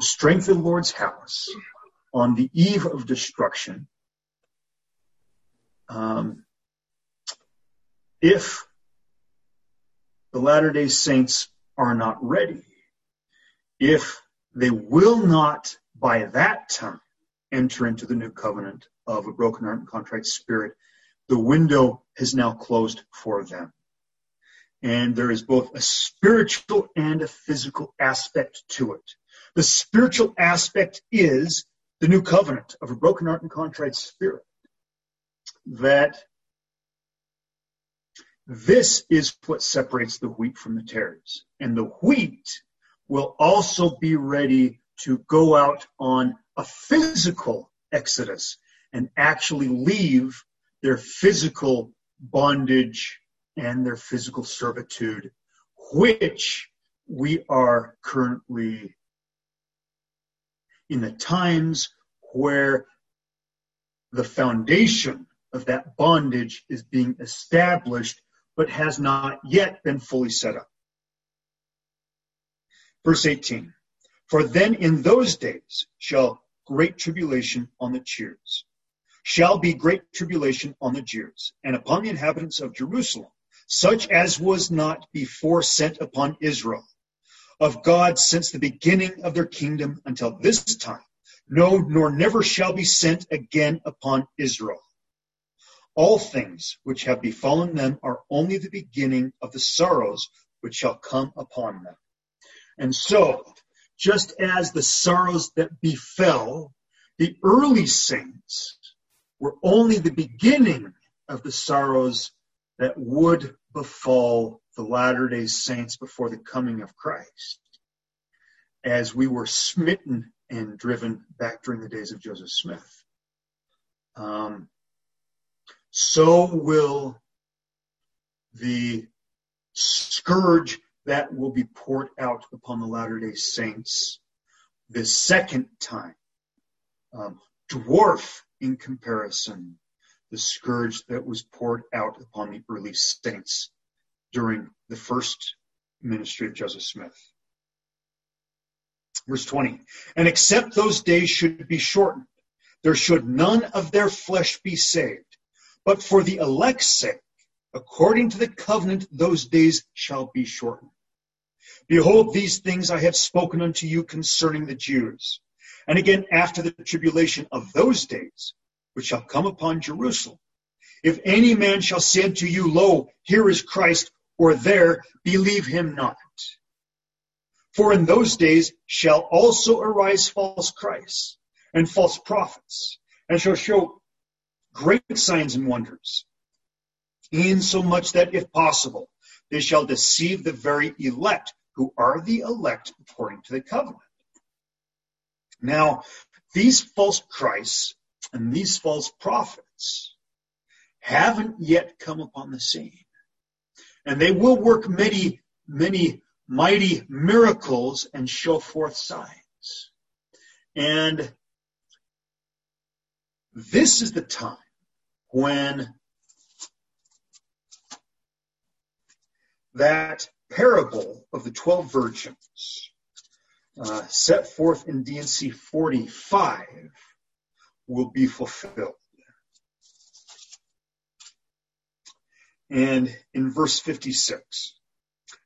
Speaker 1: strength of the Lord's house on the eve of destruction. Um, if the Latter day Saints are not ready, if they will not by that time enter into the new covenant of a broken heart and contrite spirit, the window has now closed for them. And there is both a spiritual and a physical aspect to it. The spiritual aspect is the new covenant of a broken heart and contrite spirit. That this is what separates the wheat from the tares. And the wheat will also be ready to go out on a physical exodus and actually leave their physical bondage and their physical servitude, which we are currently in the times where the foundation of that bondage is being established, but has not yet been fully set up. Verse 18 For then in those days shall great tribulation on the Jews, shall be great tribulation on the Jews, and upon the inhabitants of Jerusalem, such as was not before sent upon Israel, of God since the beginning of their kingdom until this time, no, nor never shall be sent again upon Israel. All things which have befallen them are only the beginning of the sorrows which shall come upon them. And so, just as the sorrows that befell the early saints were only the beginning of the sorrows that would befall the latter day saints before the coming of Christ, as we were smitten and driven back during the days of Joseph Smith. Um, so will the scourge that will be poured out upon the Latter day Saints the second time um, dwarf in comparison the scourge that was poured out upon the early saints during the first ministry of Joseph Smith. Verse 20, and except those days should be shortened, there should none of their flesh be saved. But for the elect's sake, according to the covenant, those days shall be shortened. Behold, these things I have spoken unto you concerning the Jews. And again, after the tribulation of those days, which shall come upon Jerusalem, if any man shall say unto you, Lo, here is Christ, or there, believe him not. For in those days shall also arise false Christs and false prophets, and shall show great signs and wonders, insomuch that if possible, they shall deceive the very elect who are the elect according to the covenant. Now, these false Christs and these false prophets haven't yet come upon the scene. And they will work many, many mighty miracles and show forth signs. And this is the time when that parable of the 12 virgins uh, set forth in D&C 45 will be fulfilled. And in verse 56,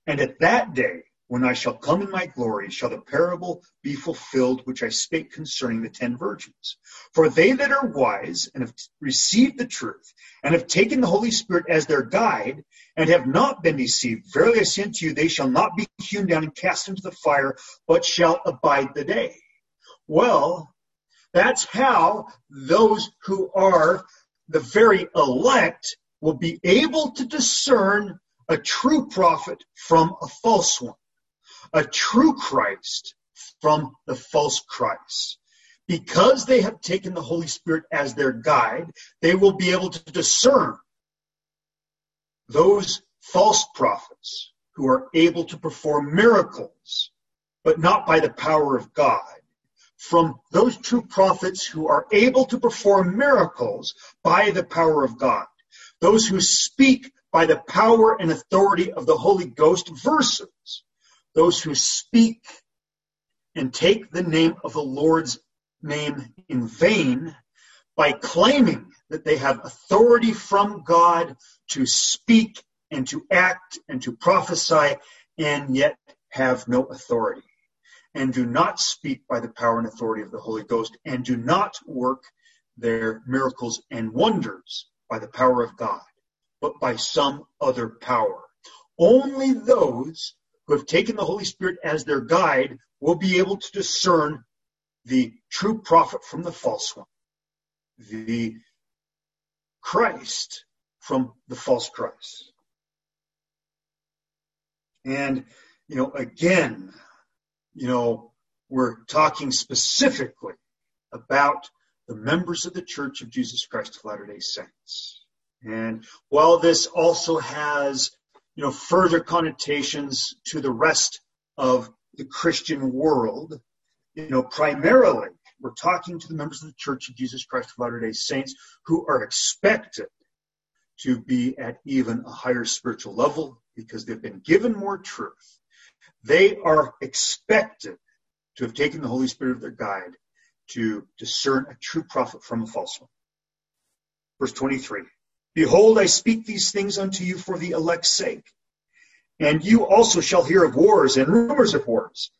Speaker 1: and at that day, when I shall come in my glory, shall the parable be fulfilled which I spake concerning the ten virgins. For they that are wise and have received the truth, and have taken the Holy Spirit as their guide, and have not been deceived, verily I say unto you, they shall not be hewn down and cast into the fire, but shall abide the day. Well, that's how those who are the very elect will be able to discern a true prophet from a false one a true Christ from the false Christ. Because they have taken the Holy Spirit as their guide, they will be able to discern those false prophets who are able to perform miracles, but not by the power of God, from those true prophets who are able to perform miracles by the power of God. Those who speak by the power and authority of the Holy Ghost versus those who speak and take the name of the Lord's name in vain by claiming that they have authority from God to speak and to act and to prophesy and yet have no authority and do not speak by the power and authority of the Holy Ghost and do not work their miracles and wonders by the power of God, but by some other power. Only those who have taken the Holy Spirit as their guide will be able to discern the true prophet from the false one, the Christ from the false Christ. And, you know, again, you know, we're talking specifically about the members of the Church of Jesus Christ of Latter-day Saints. And while this also has, you know, further connotations to the rest of the Christian world, you know, primarily we're talking to the members of the Church of Jesus Christ of Latter-day Saints who are expected to be at even a higher spiritual level because they've been given more truth. They are expected to have taken the Holy Spirit of their guide to discern a true prophet from a false one. Verse 23. Behold, I speak these things unto you for the elect's sake. And you also shall hear of wars and rumors of wars.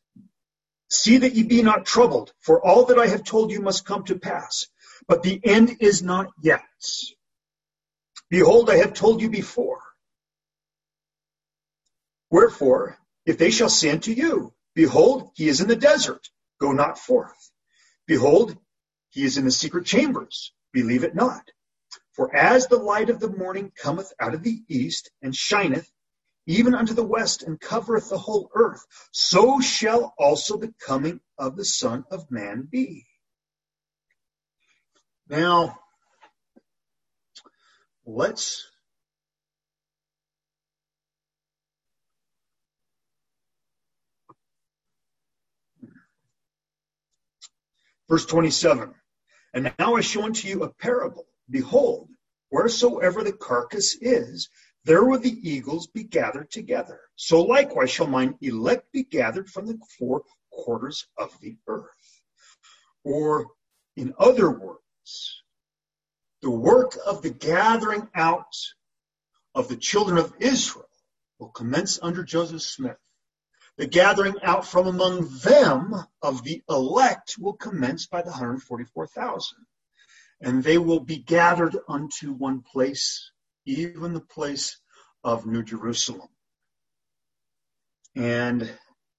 Speaker 1: See that ye be not troubled, for all that I have told you must come to pass. But the end is not yet. Behold, I have told you before. Wherefore, if they shall say unto you, Behold, he is in the desert, go not forth. Behold, he is in the secret chambers, believe it not. For as the light of the morning cometh out of the east, and shineth even unto the west, and covereth the whole earth, so shall also the coming of the Son of Man be. Now, let's verse 27 and now i show unto you a parable. Behold wheresoever the carcass is there will the eagles be gathered together. So likewise shall mine elect be gathered from the four quarters of the earth. Or in other words the work of the gathering out of the children of Israel will commence under Joseph Smith. The gathering out from among them of the elect will commence by the 144,000. And they will be gathered unto one place, even the place of New Jerusalem. And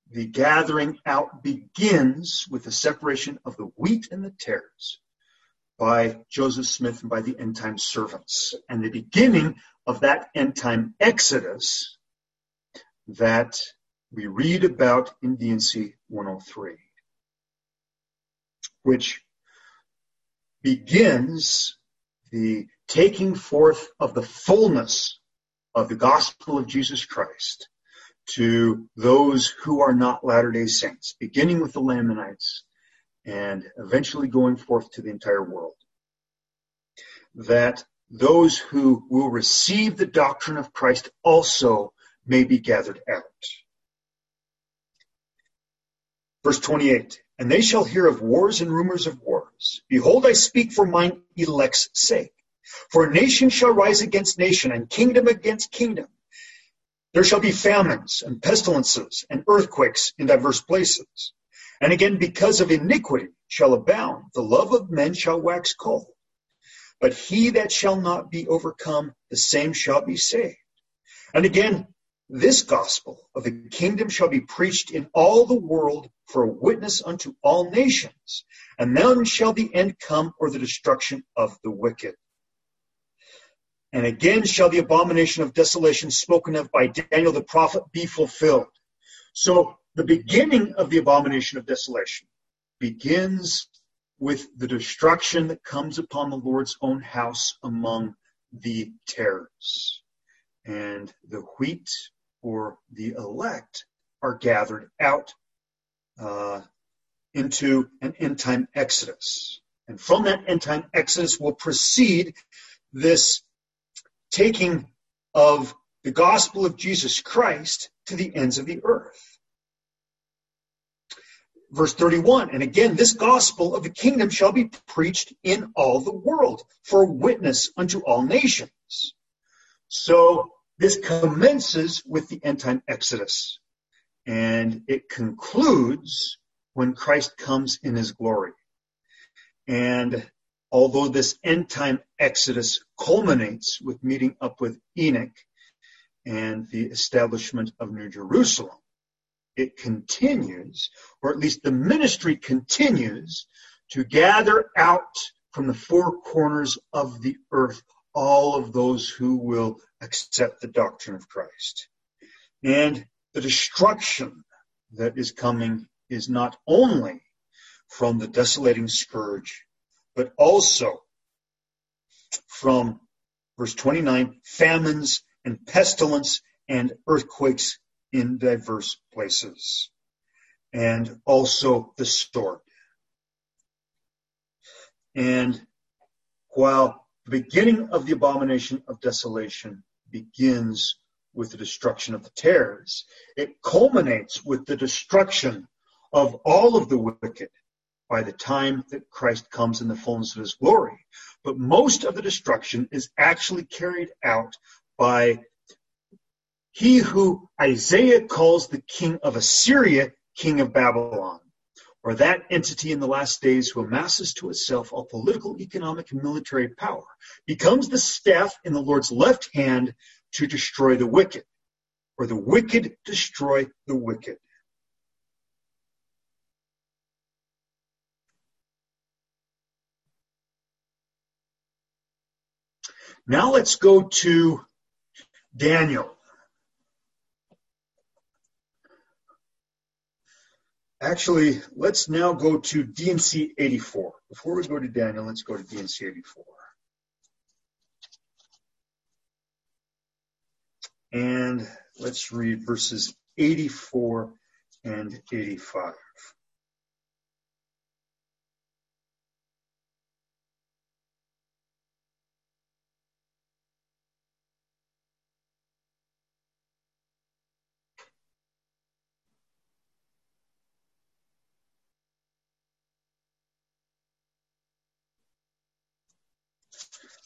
Speaker 1: the gathering out begins with the separation of the wheat and the tares by Joseph Smith and by the end time servants. And the beginning of that end time exodus that we read about in D&C 103, which begins the taking forth of the fullness of the gospel of Jesus Christ to those who are not Latter day Saints, beginning with the Lamanites and eventually going forth to the entire world. That those who will receive the doctrine of Christ also may be gathered out. Verse 28, and they shall hear of wars and rumors of wars. Behold, I speak for mine elect's sake. For nation shall rise against nation and kingdom against kingdom. There shall be famines and pestilences and earthquakes in diverse places. And again, because of iniquity shall abound, the love of men shall wax cold. But he that shall not be overcome, the same shall be saved. And again, this gospel of the kingdom shall be preached in all the world for a witness unto all nations, and then shall the end come or the destruction of the wicked. And again shall the abomination of desolation spoken of by Daniel the prophet be fulfilled. So the beginning of the abomination of desolation begins with the destruction that comes upon the Lord's own house among the tares. And the wheat or the elect are gathered out uh, into an end time exodus. And from that end time exodus will proceed this taking of the gospel of Jesus Christ to the ends of the earth verse 31 and again this gospel of the kingdom shall be preached in all the world for witness unto all nations so this commences with the end time exodus and it concludes when christ comes in his glory. And although this end time exodus culminates with meeting up with enoch and the establishment of new jerusalem it continues, or at least the ministry continues, to gather out from the four corners of the earth all of those who will accept the doctrine of Christ. And the destruction that is coming is not only from the desolating scourge, but also from verse 29, famines and pestilence and earthquakes in diverse places, and also the sword. And while the beginning of the abomination of desolation begins with the destruction of the tares, it culminates with the destruction of all of the wicked by the time that Christ comes in the fullness of his glory. But most of the destruction is actually carried out by he who Isaiah calls the king of Assyria, king of Babylon, or that entity in the last days who amasses to itself all political, economic, and military power, becomes the staff in the Lord's left hand to destroy the wicked, or the wicked destroy the wicked. Now let's go to Daniel. Actually, let's now go to D&C 84. Before we go to Daniel, let's go to D&C 84. And let's read verses 84 and 85.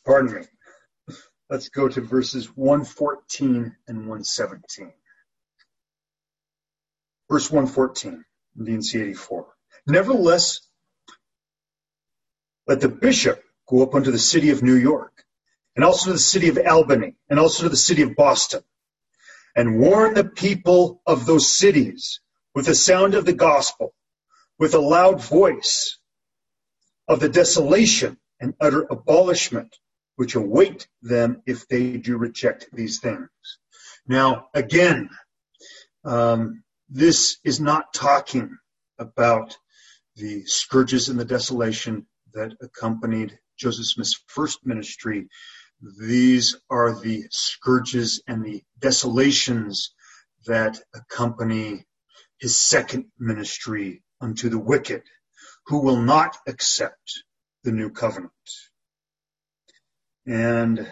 Speaker 1: Pardon me. Let's go to verses 114 and 117. Verse 114 in D&C 84. Nevertheless, let the bishop go up unto the city of New York, and also to the city of Albany, and also to the city of Boston, and warn the people of those cities with the sound of the gospel, with a loud voice of the desolation and utter abolishment which await them if they do reject these things. Now, again, um, this is not talking about the scourges and the desolation that accompanied Joseph Smith's first ministry. These are the scourges and the desolations that accompany his second ministry unto the wicked, who will not accept the new covenant. And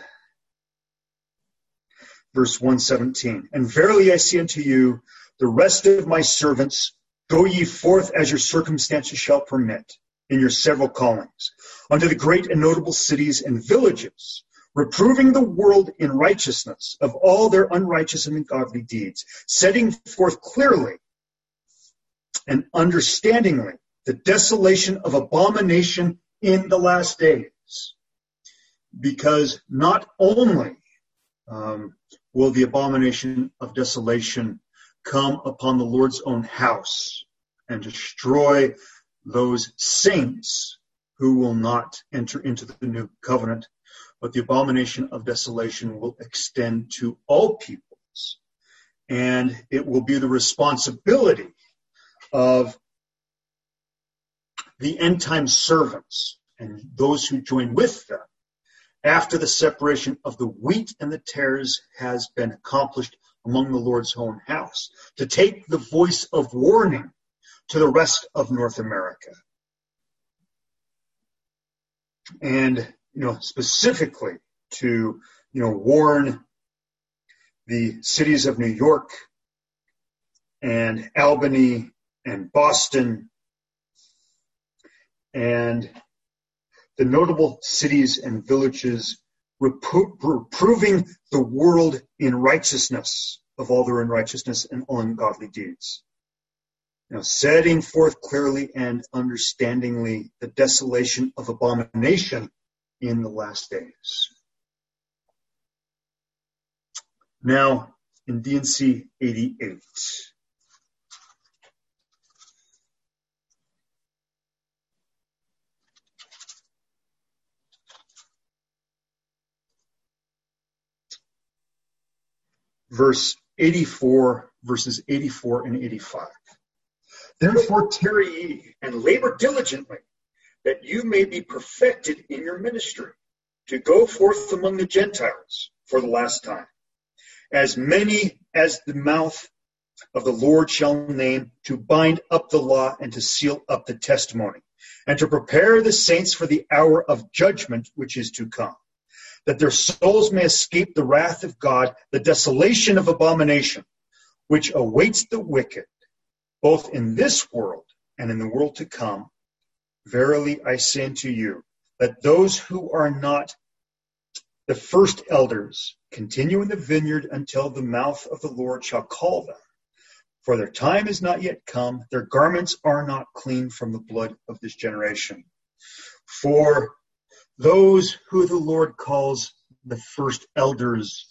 Speaker 1: verse 117, and verily I say unto you, the rest of my servants, go ye forth as your circumstances shall permit in your several callings, unto the great and notable cities and villages, reproving the world in righteousness of all their unrighteous and ungodly deeds, setting forth clearly and understandingly the desolation of abomination in the last days because not only um, will the abomination of desolation come upon the Lord's own house and destroy those saints who will not enter into the new covenant, but the abomination of desolation will extend to all peoples. And it will be the responsibility of the end time servants and those who join with them after the separation of the wheat and the tares has been accomplished among the Lord's own house, to take the voice of warning to the rest of North America. And, you know, specifically to, you know, warn the cities of New York and Albany and Boston and the notable cities and villages, reproving the world in righteousness of all their unrighteousness and ungodly deeds. Now, setting forth clearly and understandingly the desolation of abomination in the last days. Now, in D&C 88. Verse 84, verses 84 and 85. Therefore tarry ye and labor diligently, that you may be perfected in your ministry. to go forth among the Gentiles for the last time, as many as the mouth of the Lord shall name, to bind up the law and to seal up the testimony, and to prepare the saints for the hour of judgment which is to come, that their souls may escape the wrath of God, the desolation of abomination, which awaits the wicked, both in this world and in the world to come. Verily I say unto you, that those who are not the first elders continue in the vineyard until the mouth of the Lord shall call them. For their time is not yet come, their garments are not clean from the blood of this generation. For those who the Lord calls the first elders,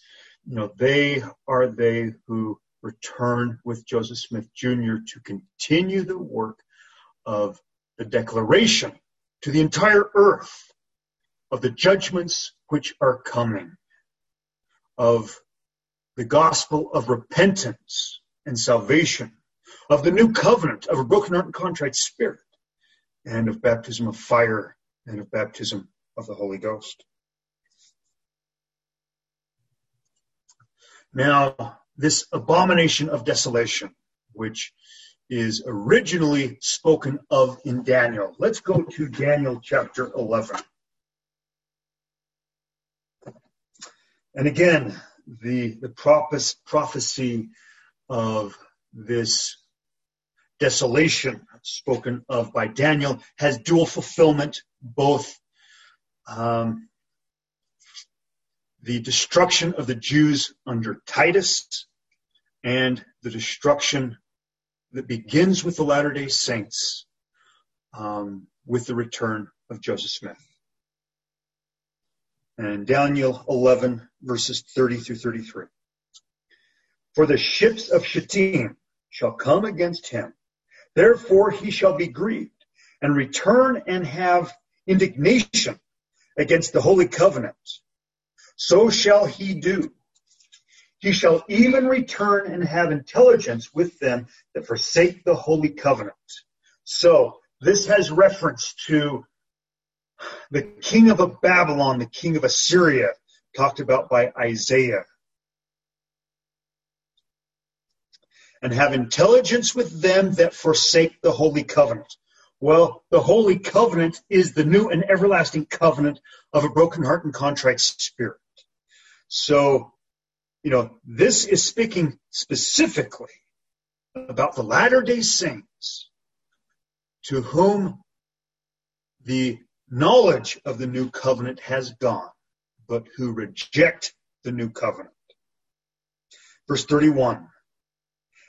Speaker 1: you know, they are they who return with Joseph Smith Jr. to continue the work of the declaration to the entire earth of the judgments which are coming, of the gospel of repentance and salvation, of the new covenant, of a broken heart and contrite spirit, and of baptism of fire and of baptism of the Holy Ghost. Now, this abomination of desolation, which is originally spoken of in Daniel. Let's go to Daniel chapter 11. And again, the, the prophecy of this desolation spoken of by Daniel has dual fulfillment, both um, the destruction of the Jews under Titus and the destruction that begins with the Latter day Saints um, with the return of Joseph Smith. And Daniel 11, verses 30 through 33. For the ships of Chittim shall come against him. Therefore he shall be grieved and return and have indignation against the holy covenant. So shall he do. He shall even return and have intelligence with them that forsake the holy covenant. So this has reference to the king of Babylon, the king of Assyria, talked about by Isaiah. and have intelligence with them that forsake the holy covenant. Well, the holy covenant is the new and everlasting covenant of a broken heart and contrite spirit. So, you know, this is speaking specifically about the latter day saints to whom the knowledge of the new covenant has gone, but who reject the new covenant. Verse 31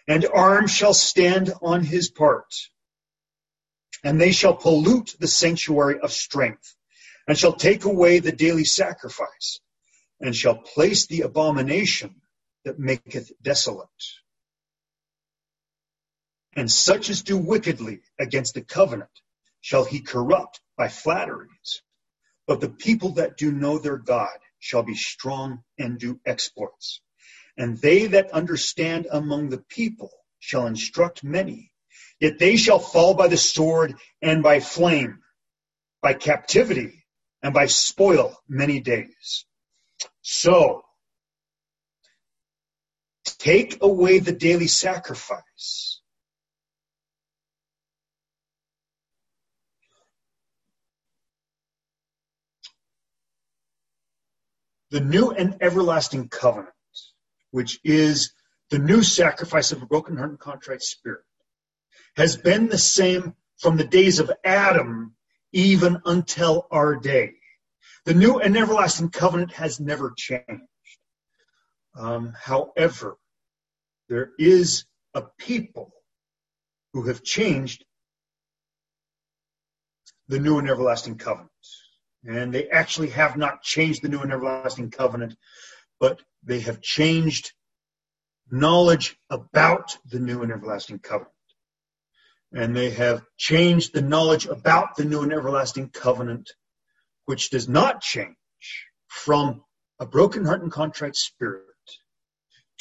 Speaker 1: and arm shall stand on his part. And they shall pollute the sanctuary of strength, and shall take away the daily sacrifice, and shall place the abomination that maketh desolate. And such as do wickedly against the covenant shall he corrupt by flatteries. But the people that do know their God shall be strong and do exploits. And they that understand among the people shall instruct many. Yet they shall fall by the sword and by flame, by captivity and by spoil many days. So, take away the daily sacrifice. The new and everlasting covenant which is the new sacrifice of a broken heart and contrite spirit, has been the same from the days of Adam even until our day. The new and everlasting covenant has never changed. Um, however, there is a people who have changed the new and everlasting covenant. And they actually have not changed the new and everlasting covenant, but they have changed knowledge about the new and everlasting covenant. And they have changed the knowledge about the new and everlasting covenant, which does not change from a broken heart and contrite spirit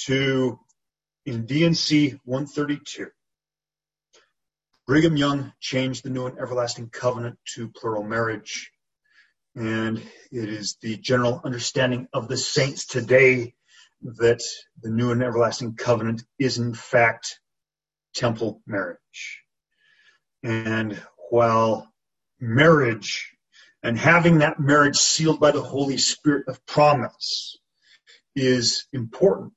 Speaker 1: to in D&C 132. Brigham Young changed the new and everlasting covenant to plural marriage And it is the general understanding of the saints today that the new and everlasting covenant is in fact temple marriage. And while marriage and having that marriage sealed by the Holy Spirit of promise is important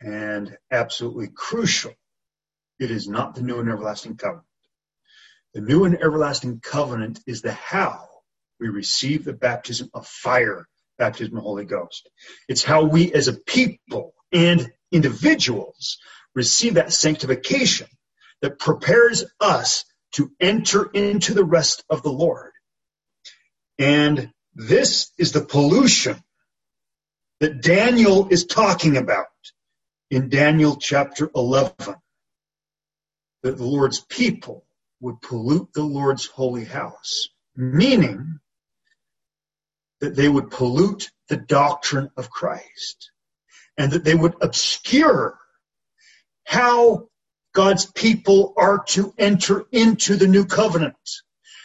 Speaker 1: and absolutely crucial, it is not the new and everlasting covenant. The new and everlasting covenant is the how we receive the baptism of fire, baptism of the Holy Ghost. It's how we as a people and individuals receive that sanctification that prepares us to enter into the rest of the Lord. And this is the pollution that Daniel is talking about in Daniel chapter 11. That the Lord's people would pollute the Lord's holy house, meaning that they would pollute the doctrine of Christ and that they would obscure how God's people are to enter into the new covenant,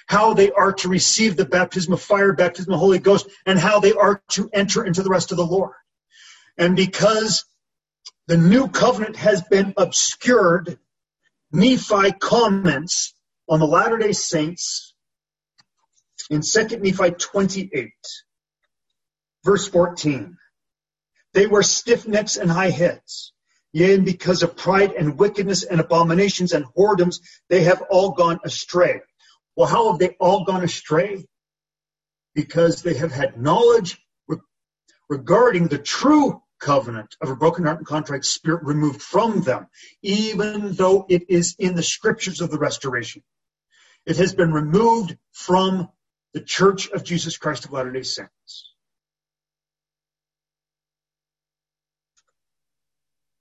Speaker 1: how they are to receive the baptism of fire, baptism of the Holy Ghost, and how they are to enter into the rest of the Lord. And because the new covenant has been obscured, Nephi comments on the Latter day Saints in 2 Nephi 28, verse 14. They were stiff necks and high heads Yea, and because of pride and wickedness and abominations and whoredoms, they have all gone astray. Well, how have they all gone astray? Because they have had knowledge regarding the true covenant of a broken heart and contrite spirit removed from them, even though it is in the scriptures of the restoration. It has been removed from the church of Jesus Christ of Latter-day Saints.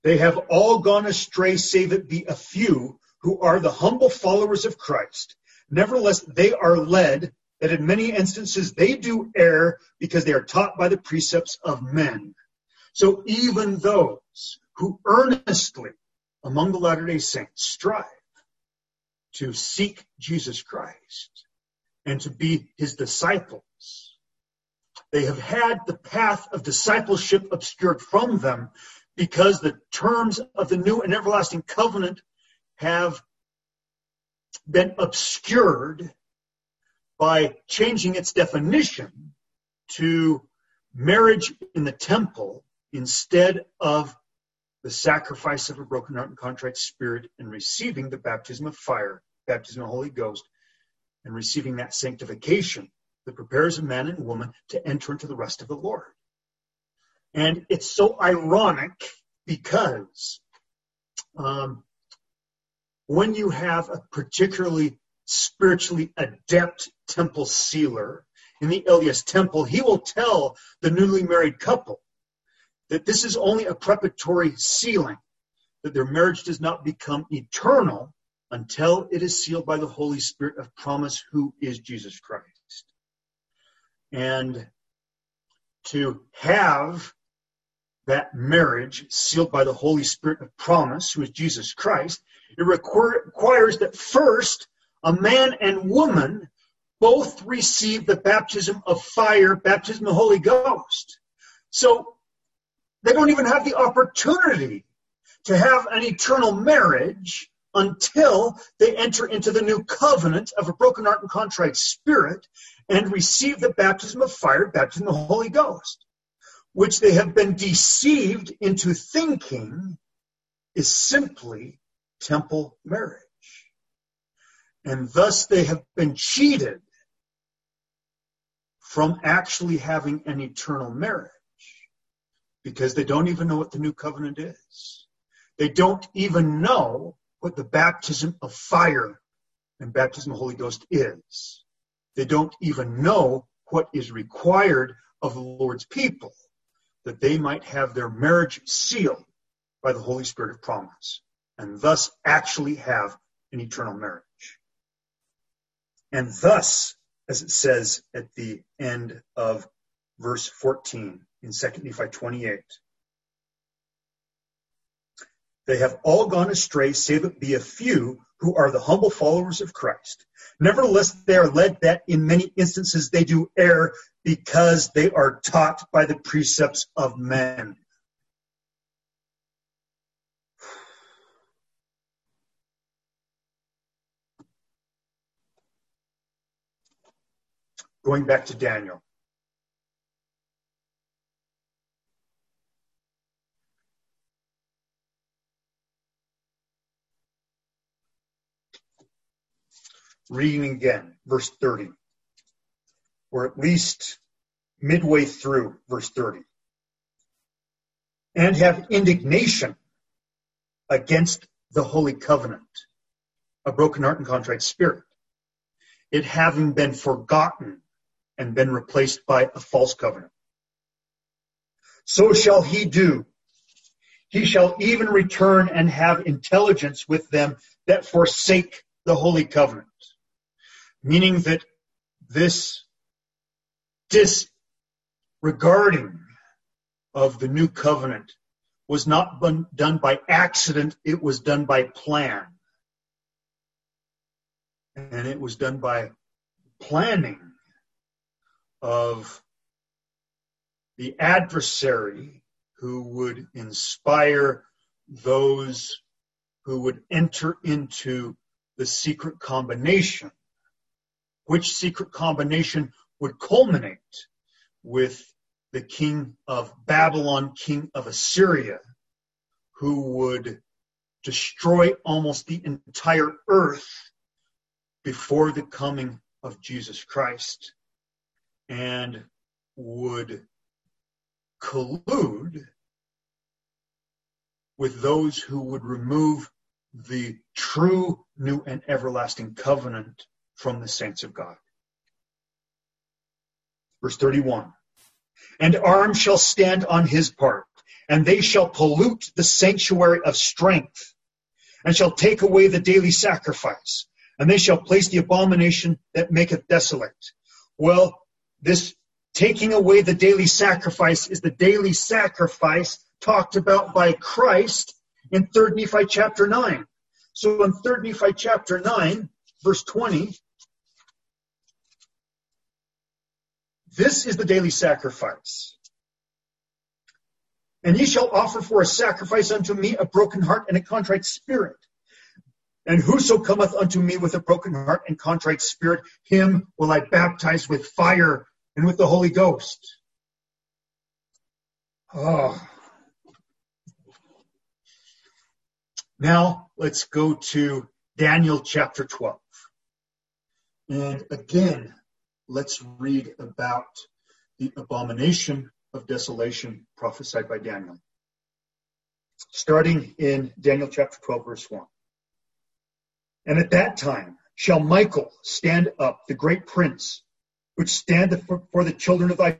Speaker 1: They have all gone astray, save it be a few who are the humble followers of Christ. Nevertheless, they are led that in many instances they do err because they are taught by the precepts of men. So even those who earnestly among the Latter day Saints strive to seek Jesus Christ and to be his disciples, they have had the path of discipleship obscured from them because the terms of the new and everlasting covenant have been obscured by changing its definition to marriage in the temple instead of the sacrifice of a broken heart and contrite spirit and receiving the baptism of fire, baptism of the Holy Ghost, and receiving that sanctification that prepares a man and woman to enter into the rest of the Lord. And it's so ironic because um, when you have a particularly spiritually adept temple sealer in the LDS temple, he will tell the newly married couple that this is only a preparatory sealing, that their marriage does not become eternal until it is sealed by the Holy Spirit of promise, who is Jesus Christ. And to have that marriage sealed by the Holy Spirit of promise, who is Jesus Christ, it requires that first a man and woman both receive the baptism of fire, baptism of the Holy Ghost. So they don't even have the opportunity to have an eternal marriage until they enter into the new covenant of a broken heart and contrite spirit and receive the baptism of fire, baptism of the Holy Ghost which they have been deceived into thinking is simply temple marriage. And thus they have been cheated from actually having an eternal marriage because they don't even know what the new covenant is. They don't even know what the baptism of fire and baptism of the Holy Ghost is. They don't even know what is required of the Lord's people that they might have their marriage sealed by the Holy Spirit of promise and thus actually have an eternal marriage. And thus, as it says at the end of verse 14 in 2 Nephi 28, they have all gone astray, save it be a few who are the humble followers of Christ. Nevertheless, they are led that in many instances they do err because they are taught by the precepts of men. Going back to Daniel. Reading again, verse 30, or at least midway through verse 30. And have indignation against the holy covenant, a broken heart and contrite spirit, it having been forgotten and been replaced by a false covenant. So shall he do. He shall even return and have intelligence with them that forsake the holy covenant meaning that this disregarding of the new covenant was not done by accident, it was done by plan. And it was done by planning of the adversary who would inspire those who would enter into the secret combination which secret combination would culminate with the king of Babylon, king of Assyria, who would destroy almost the entire earth before the coming of Jesus Christ and would collude with those who would remove the true new and everlasting covenant from the saints of God. Verse 31. And arm shall stand on his part, and they shall pollute the sanctuary of strength, and shall take away the daily sacrifice, and they shall place the abomination that maketh desolate. Well, this taking away the daily sacrifice is the daily sacrifice talked about by Christ in 3rd Nephi chapter 9. So in 3rd Nephi chapter 9, verse 20, This is the daily sacrifice. And ye shall offer for a sacrifice unto me a broken heart and a contrite spirit. And whoso cometh unto me with a broken heart and contrite spirit, him will I baptize with fire and with the Holy Ghost. Oh. Now let's go to Daniel chapter 12. And again, let's read about the abomination of desolation prophesied by Daniel. Starting in Daniel chapter 12, verse 1. And at that time shall Michael stand up, the great prince, which standeth for the children of thy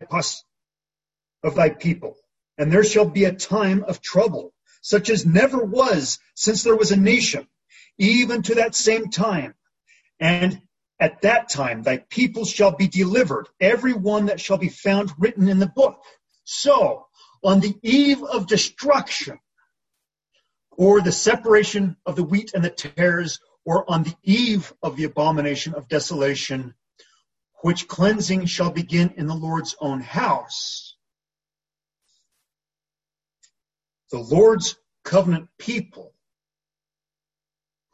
Speaker 1: of thy people. And there shall be a time of trouble, such as never was since there was a nation, even to that same time. And at that time, thy people shall be delivered, every one that shall be found written in the book. So, on the eve of destruction, or the separation of the wheat and the tares, or on the eve of the abomination of desolation, which cleansing shall begin in the Lord's own house. The Lord's covenant people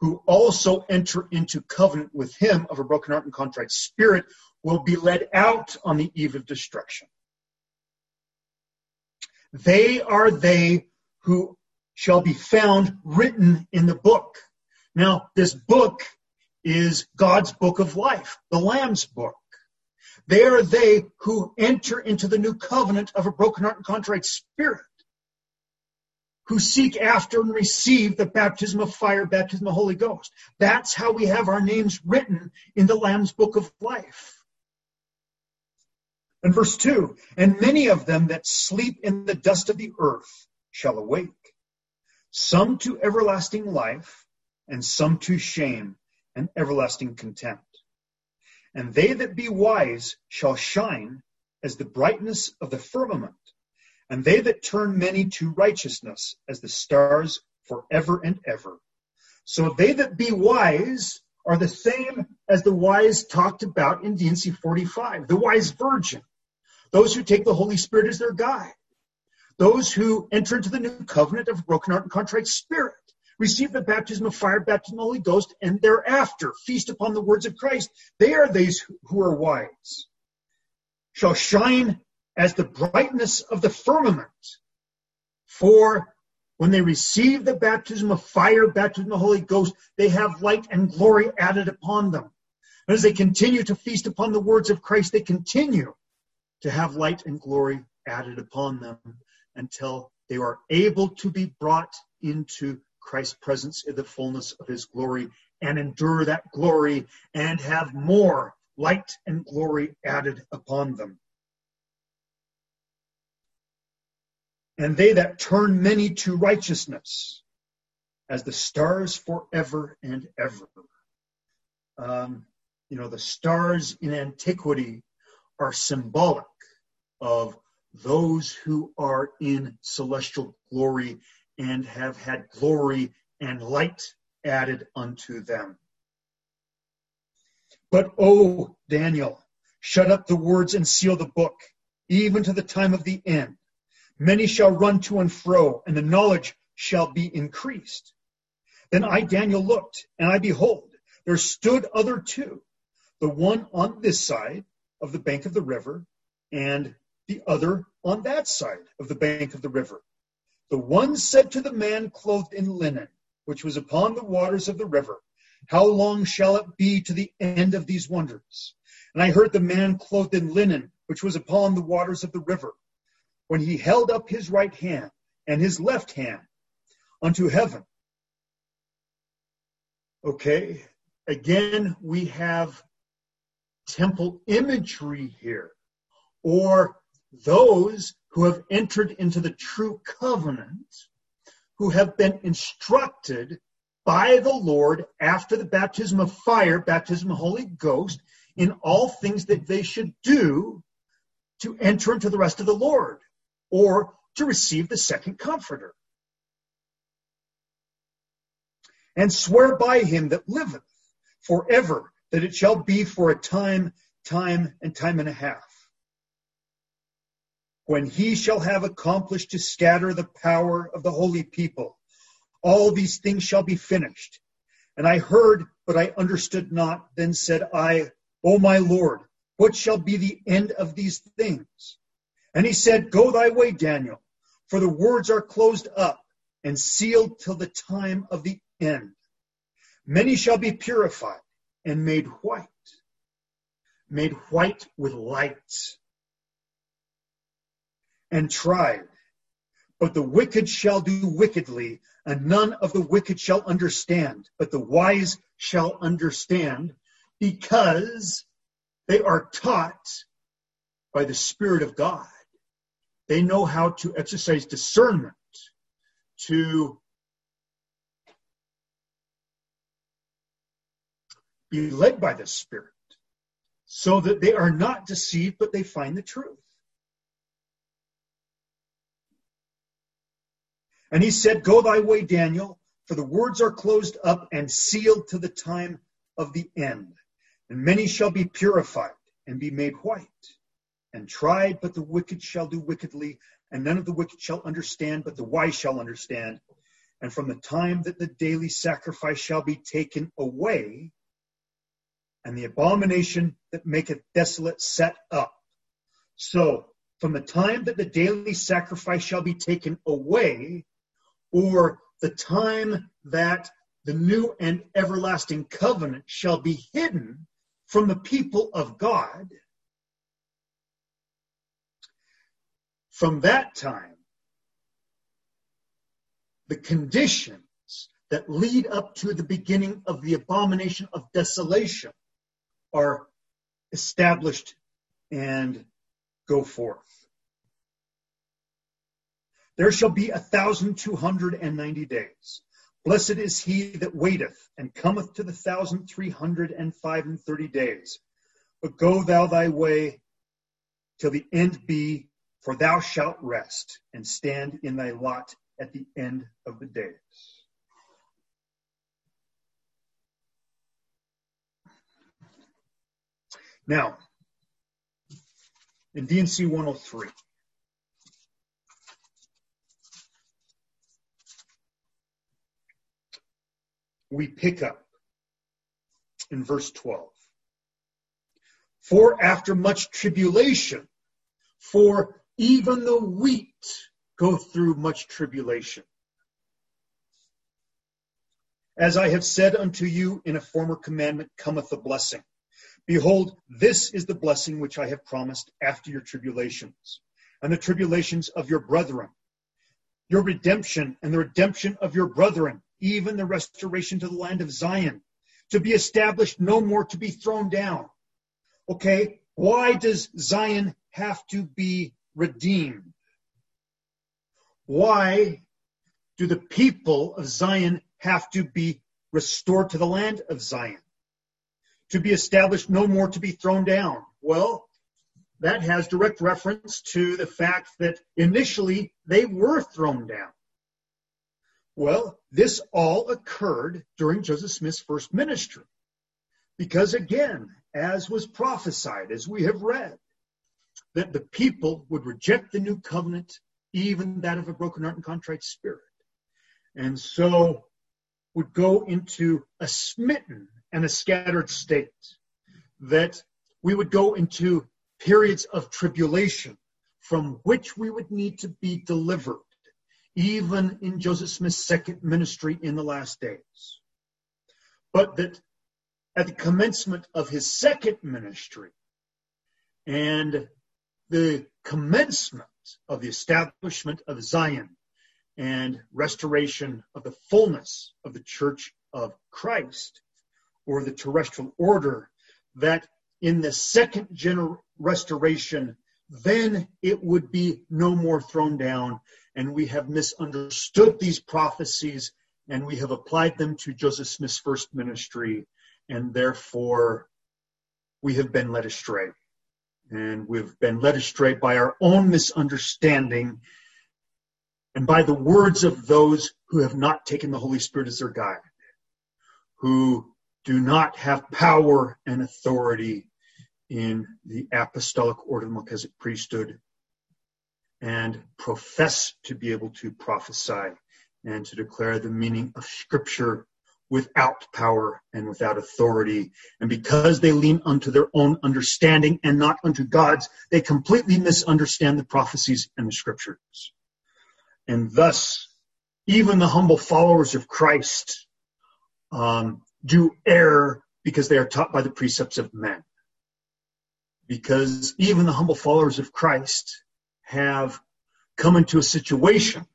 Speaker 1: who also enter into covenant with him of a broken heart and contrite spirit will be led out on the eve of destruction. They are they who shall be found written in the book. Now, this book is God's book of life, the Lamb's book. They are they who enter into the new covenant of a broken heart and contrite spirit who seek after and receive the baptism of fire, baptism of the Holy Ghost. That's how we have our names written in the Lamb's book of life. And verse 2 And many of them that sleep in the dust of the earth shall awake, some to everlasting life, and some to shame and everlasting contempt. And they that be wise shall shine as the brightness of the firmament and they that turn many to righteousness as the stars forever and ever. So they that be wise are the same as the wise talked about in D&C 45, the wise virgin, those who take the Holy Spirit as their guide, those who enter into the new covenant of broken heart and contrite spirit, receive the baptism of fire, baptism of the Holy Ghost, and thereafter feast upon the words of Christ. They are these who are wise, shall shine as the brightness of the firmament. For when they receive the baptism of fire, baptism of the Holy Ghost, they have light and glory added upon them. And as they continue to feast upon the words of Christ, they continue to have light and glory added upon them until they are able to be brought into Christ's presence in the fullness of his glory and endure that glory and have more light and glory added upon them. And they that turn many to righteousness as the stars forever and ever. Um, you know, the stars in antiquity are symbolic of those who are in celestial glory and have had glory and light added unto them. But, O Daniel, shut up the words and seal the book, even to the time of the end. Many shall run to and fro, and the knowledge shall be increased. Then I, Daniel, looked, and I behold, there stood other two, the one on this side of the bank of the river, and the other on that side of the bank of the river. The one said to the man clothed in linen, which was upon the waters of the river, How long shall it be to the end of these wonders? And I heard the man clothed in linen, which was upon the waters of the river, when he held up his right hand and his left hand unto heaven. Okay, again, we have temple imagery here, or those who have entered into the true covenant, who have been instructed by the Lord after the baptism of fire, baptism of Holy Ghost, in all things that they should do to enter into the rest of the Lord or to receive the second comforter. And swear by him that liveth forever that it shall be for a time, time, and time and a half when he shall have accomplished to scatter the power of the holy people. All these things shall be finished. And I heard, but I understood not. Then said I, O my Lord, what shall be the end of these things? And he said, Go thy way, Daniel, for the words are closed up and sealed till the time of the end. Many shall be purified and made white, made white with light and tried. But the wicked shall do wickedly, and none of the wicked shall understand, but the wise shall understand, because they are taught by the Spirit of God. They know how to exercise discernment, to be led by the Spirit, so that they are not deceived, but they find the truth. And he said, Go thy way, Daniel, for the words are closed up and sealed to the time of the end. And many shall be purified and be made white and tried, but the wicked shall do wickedly, and none of the wicked shall understand, but the wise shall understand. And from the time that the daily sacrifice shall be taken away, and the abomination that maketh desolate set up. So, from the time that the daily sacrifice shall be taken away, or the time that the new and everlasting covenant shall be hidden from the people of God. From that time, the conditions that lead up to the beginning of the abomination of desolation are established and go forth. There shall be a thousand two hundred and ninety days. Blessed is he that waiteth and cometh to the thousand three hundred and five and thirty days. But go thou thy way till the end be, for thou shalt rest and stand in thy lot at the end of the days. Now, in D&C 103, we pick up in verse 12. For after much tribulation, for even the wheat go through much tribulation. As I have said unto you in a former commandment cometh a blessing. Behold, this is the blessing which I have promised after your tribulations, and the tribulations of your brethren, your redemption and the redemption of your brethren, even the restoration to the land of Zion, to be established no more to be thrown down. Okay, why does Zion have to be redeemed? Why do the people of Zion have to be restored to the land of Zion? To be established no more to be thrown down. Well, that has direct reference to the fact that initially they were thrown down. Well, this all occurred during Joseph Smith's first ministry. Because again, as was prophesied, as we have read, that the people would reject the new covenant, even that of a broken heart and contrite spirit. And so would go into a smitten and a scattered state. That we would go into periods of tribulation from which we would need to be delivered even in Joseph Smith's second ministry in the last days. But that at the commencement of his second ministry and the commencement of the establishment of Zion and restoration of the fullness of the church of Christ or the terrestrial order, that in the second gener- restoration, then it would be no more thrown down and we have misunderstood these prophecies and we have applied them to Joseph Smith's first ministry, and therefore we have been led astray. And we've been led astray by our own misunderstanding and by the words of those who have not taken the Holy Spirit as their guide, who do not have power and authority in the apostolic order of the Melchizedek priesthood and profess to be able to prophesy and to declare the meaning of Scripture without power and without authority. And because they lean unto their own understanding and not unto God's, they completely misunderstand the prophecies and the Scriptures. And thus, even the humble followers of Christ um, do err because they are taught by the precepts of men. Because even the humble followers of Christ have come into a situation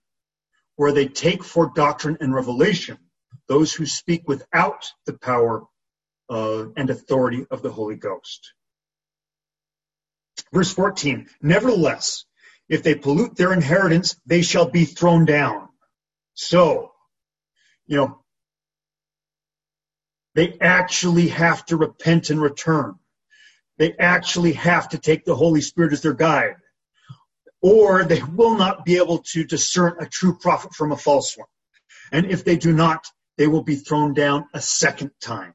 Speaker 1: where they take for doctrine and revelation those who speak without the power uh, and authority of the Holy Ghost. Verse 14, nevertheless, if they pollute their inheritance, they shall be thrown down. So, you know, they actually have to repent and return. They actually have to take the Holy Spirit as their guide or they will not be able to discern a true prophet from a false one. And if they do not, they will be thrown down a second time.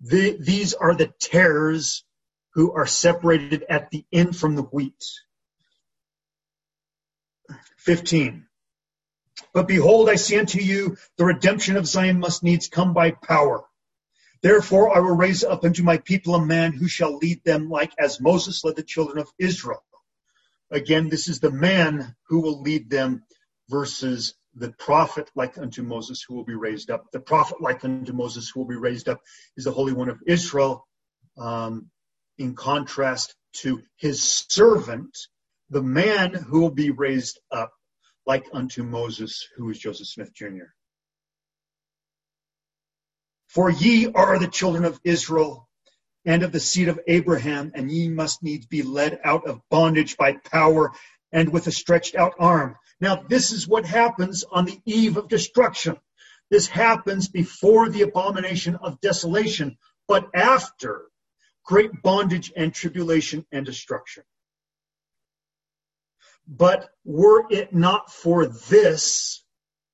Speaker 1: The, these are the tares who are separated at the end from the wheat. 15. But behold, I say unto you, the redemption of Zion must needs come by power. Therefore I will raise up unto my people a man who shall lead them like as Moses led the children of Israel. Again, this is the man who will lead them versus the prophet like unto Moses who will be raised up. The prophet like unto Moses who will be raised up is the Holy One of Israel, um, in contrast to his servant, the man who will be raised up like unto Moses, who is Joseph Smith Jr. For ye are the children of Israel, and of the seed of Abraham, and ye must needs be led out of bondage by power and with a stretched out arm. Now, this is what happens on the eve of destruction. This happens before the abomination of desolation, but after great bondage and tribulation and destruction. But were it not for this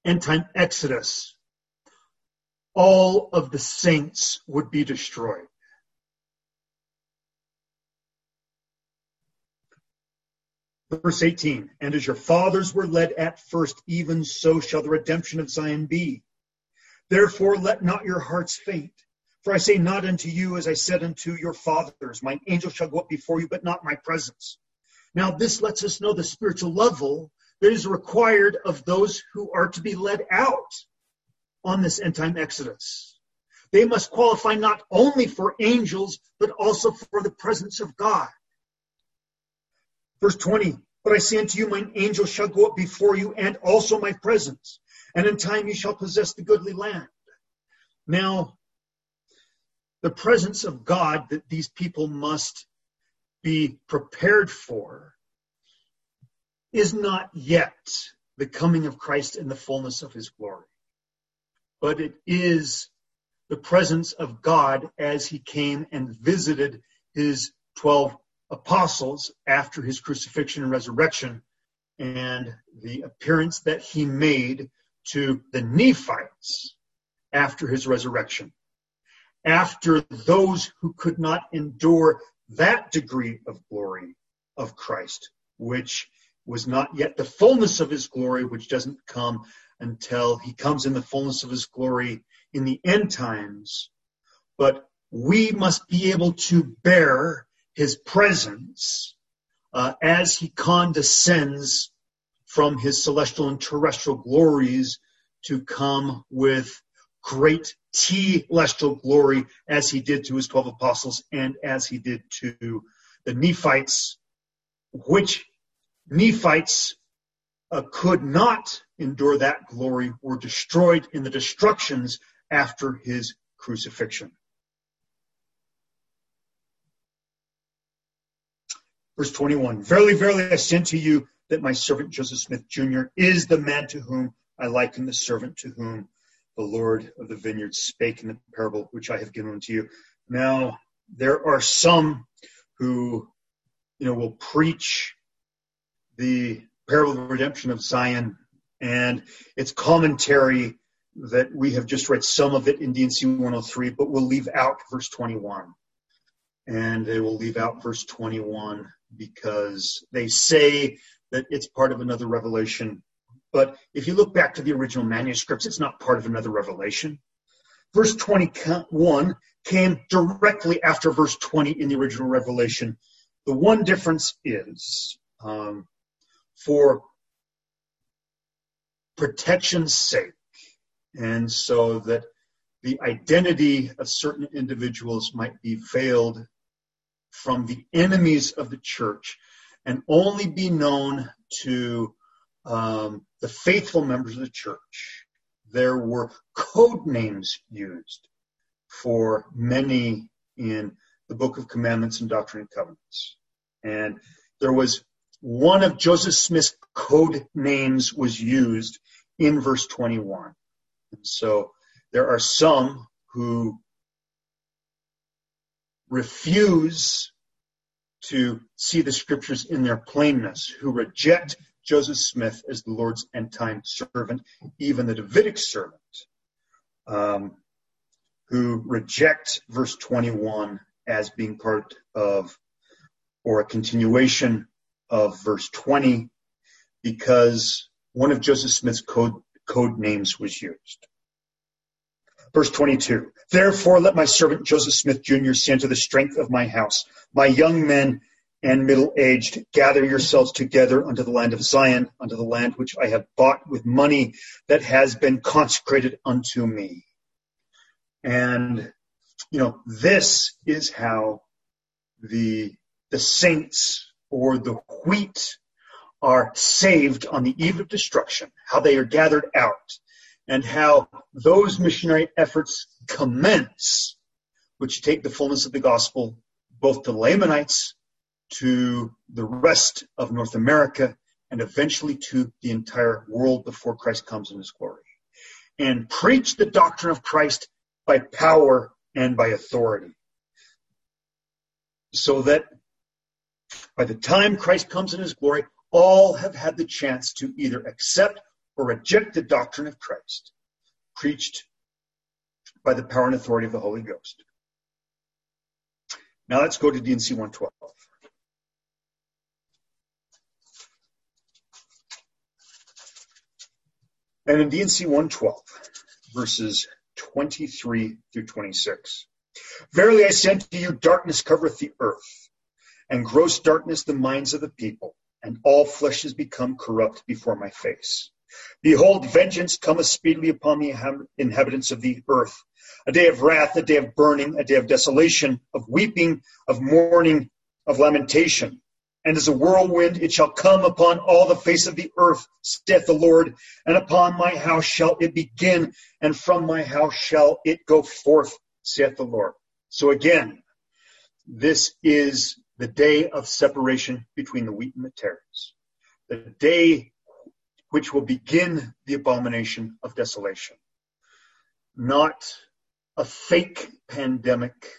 Speaker 1: end time exodus, all of the saints would be destroyed. Verse 18, and as your fathers were led at first, even so shall the redemption of Zion be. Therefore let not your hearts faint. For I say not unto you as I said unto your fathers, mine angel shall go up before you, but not my presence. Now this lets us know the spiritual level that is required of those who are to be led out on this end time exodus. They must qualify not only for angels, but also for the presence of God. Verse 20, but I say unto you, mine angel shall go up before you and also my presence, and in time you shall possess the goodly land. Now, the presence of God that these people must be prepared for is not yet the coming of Christ in the fullness of his glory, but it is the presence of God as he came and visited his 12 apostles after his crucifixion and resurrection and the appearance that he made to the Nephites after his resurrection. After those who could not endure that degree of glory of Christ, which was not yet the fullness of his glory, which doesn't come until he comes in the fullness of his glory in the end times. But we must be able to bear his presence uh, as he condescends from his celestial and terrestrial glories to come with great telestial glory as he did to his 12 apostles and as he did to the Nephites, which Nephites uh, could not endure that glory, were destroyed in the destructions after his crucifixion. Verse 21 Verily, verily, I say to you that my servant Joseph Smith Jr. is the man to whom I liken the servant to whom the Lord of the vineyard spake in the parable which I have given unto you. Now, there are some who, you know, will preach the parable of the redemption of Zion and its commentary that we have just read some of it in D&C 103, but we'll leave out verse 21. And they will leave out verse 21 because they say that it's part of another revelation. But if you look back to the original manuscripts, it's not part of another revelation. Verse 21 came directly after verse 20 in the original revelation. The one difference is um, for protection's sake, and so that the identity of certain individuals might be veiled from the enemies of the church and only be known to um, the faithful members of the church. There were code names used for many in the Book of Commandments and Doctrine and Covenants. And there was one of Joseph Smith's code names was used in verse 21. And so there are some who refuse to see the scriptures in their plainness, who reject Joseph Smith as the Lord's end time servant, even the Davidic servant, um, who reject verse 21 as being part of or a continuation of verse 20 because one of Joseph Smith's code, code names was used. Verse 22. Therefore let my servant Joseph Smith Jr. say unto the strength of my house, my young men and middle aged, gather yourselves together unto the land of Zion, unto the land which I have bought with money that has been consecrated unto me. And, you know, this is how the, the saints or the wheat are saved on the eve of destruction, how they are gathered out and how those missionary efforts commence, which take the fullness of the gospel both to Lamanites, to the rest of North America, and eventually to the entire world before Christ comes in his glory. And preach the doctrine of Christ by power and by authority. So that by the time Christ comes in his glory, all have had the chance to either accept or reject the doctrine of Christ preached by the power and authority of the Holy Ghost. Now let's go to D&C 112. And in D&C 112, verses 23 through 26. Verily I say to you, darkness covereth the earth, and gross darkness the minds of the people, and all flesh is become corrupt before my face. Behold, vengeance cometh speedily upon the inhabitants of the earth. A day of wrath, a day of burning, a day of desolation, of weeping, of mourning, of lamentation. And as a whirlwind it shall come upon all the face of the earth, saith the Lord, and upon my house shall it begin, and from my house shall it go forth, saith the Lord. So again, this is the day of separation between the wheat and the tares. The day which will begin the abomination of desolation. Not a fake pandemic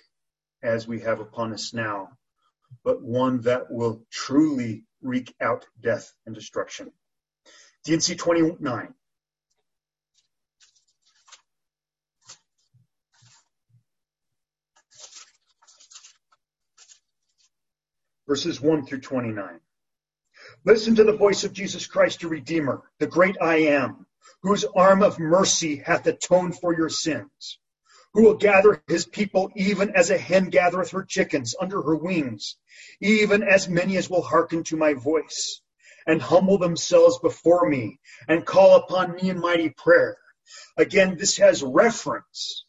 Speaker 1: as we have upon us now, but one that will truly wreak out death and destruction. D&C 29. Verses 1 through 29. Listen to the voice of Jesus Christ, your Redeemer, the great I am, whose arm of mercy hath atoned for your sins, who will gather his people even as a hen gathereth her chickens under her wings, even as many as will hearken to my voice, and humble themselves before me, and call upon me in mighty prayer. Again, this has reference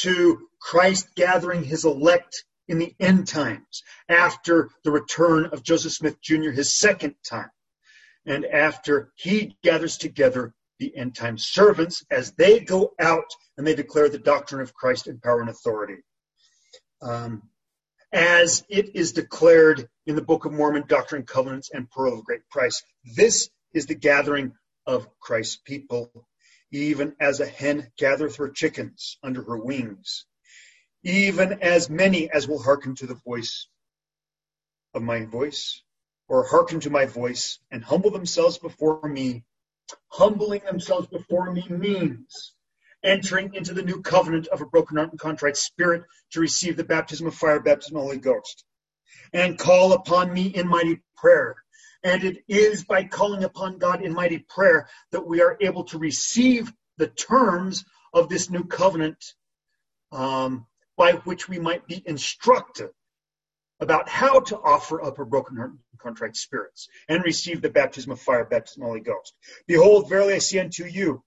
Speaker 1: to Christ gathering his elect in the end times, after the return of Joseph Smith Jr., his second time, and after he gathers together the end time servants as they go out and they declare the doctrine of Christ in power and authority. Um, as it is declared in the Book of Mormon, Doctrine Covenants, and Pearl of Great Price. This is the gathering of Christ's people, even as a hen gathereth her chickens under her wings even as many as will hearken to the voice of my voice, or hearken to my voice and humble themselves before me. Humbling themselves before me means entering into the new covenant of a broken heart and contrite spirit to receive the baptism of fire, baptism of the Holy Ghost, and call upon me in mighty prayer. And it is by calling upon God in mighty prayer that we are able to receive the terms of this new covenant um, by which we might be instructed about how to offer up our broken heart and contrite spirits and receive the baptism of fire, baptism of the Holy Ghost. Behold, verily I say unto you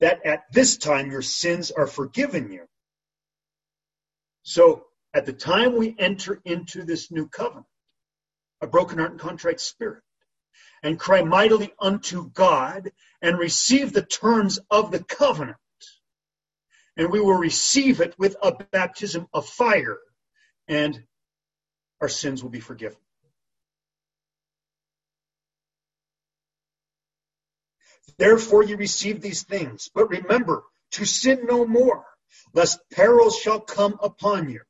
Speaker 1: that at this time your sins are forgiven you. So at the time we enter into this new covenant, a broken heart and contrite spirit, and cry mightily unto God and receive the terms of the covenant, and we will receive it with a baptism of fire, and our sins will be forgiven. Therefore you receive these things, but remember to sin no more, lest perils shall come upon you.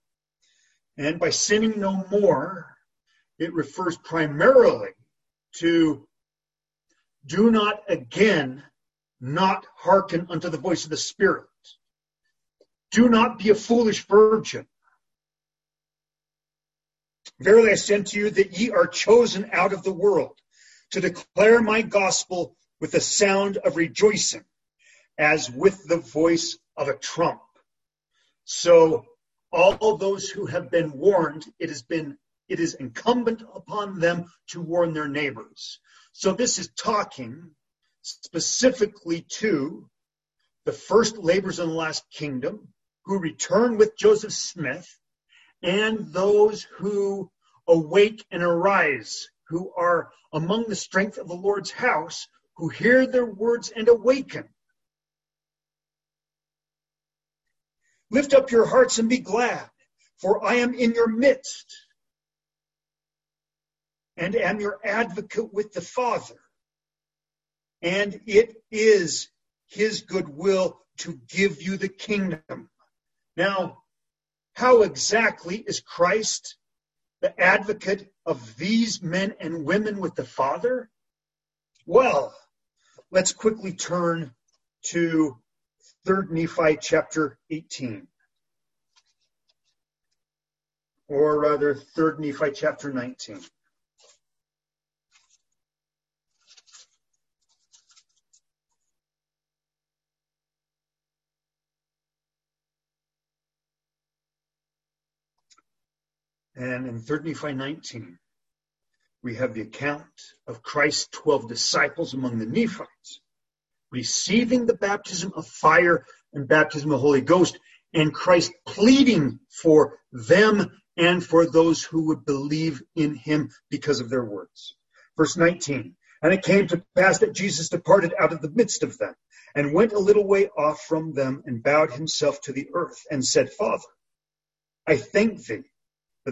Speaker 1: And by sinning no more, it refers primarily to do not again not hearken unto the voice of the Spirit. Do not be a foolish virgin. Verily I send to you that ye are chosen out of the world to declare my gospel with the sound of rejoicing, as with the voice of a trump. So all those who have been warned, it has been, it is incumbent upon them to warn their neighbors. So this is talking specifically to the first labors in the last kingdom, who return with Joseph Smith and those who awake and arise, who are among the strength of the Lord's house, who hear their words and awaken. Lift up your hearts and be glad, for I am in your midst and am your advocate with the Father. And it is his good will to give you the kingdom. Now, how exactly is Christ the advocate of these men and women with the Father? Well, let's quickly turn to 3rd Nephi chapter 18. Or rather, 3rd Nephi chapter 19. And in 3 Nephi 19, we have the account of Christ's 12 disciples among the Nephites receiving the baptism of fire and baptism of the Holy Ghost, and Christ pleading for them and for those who would believe in him because of their words. Verse 19. And it came to pass that Jesus departed out of the midst of them and went a little way off from them and bowed himself to the earth and said, Father, I thank thee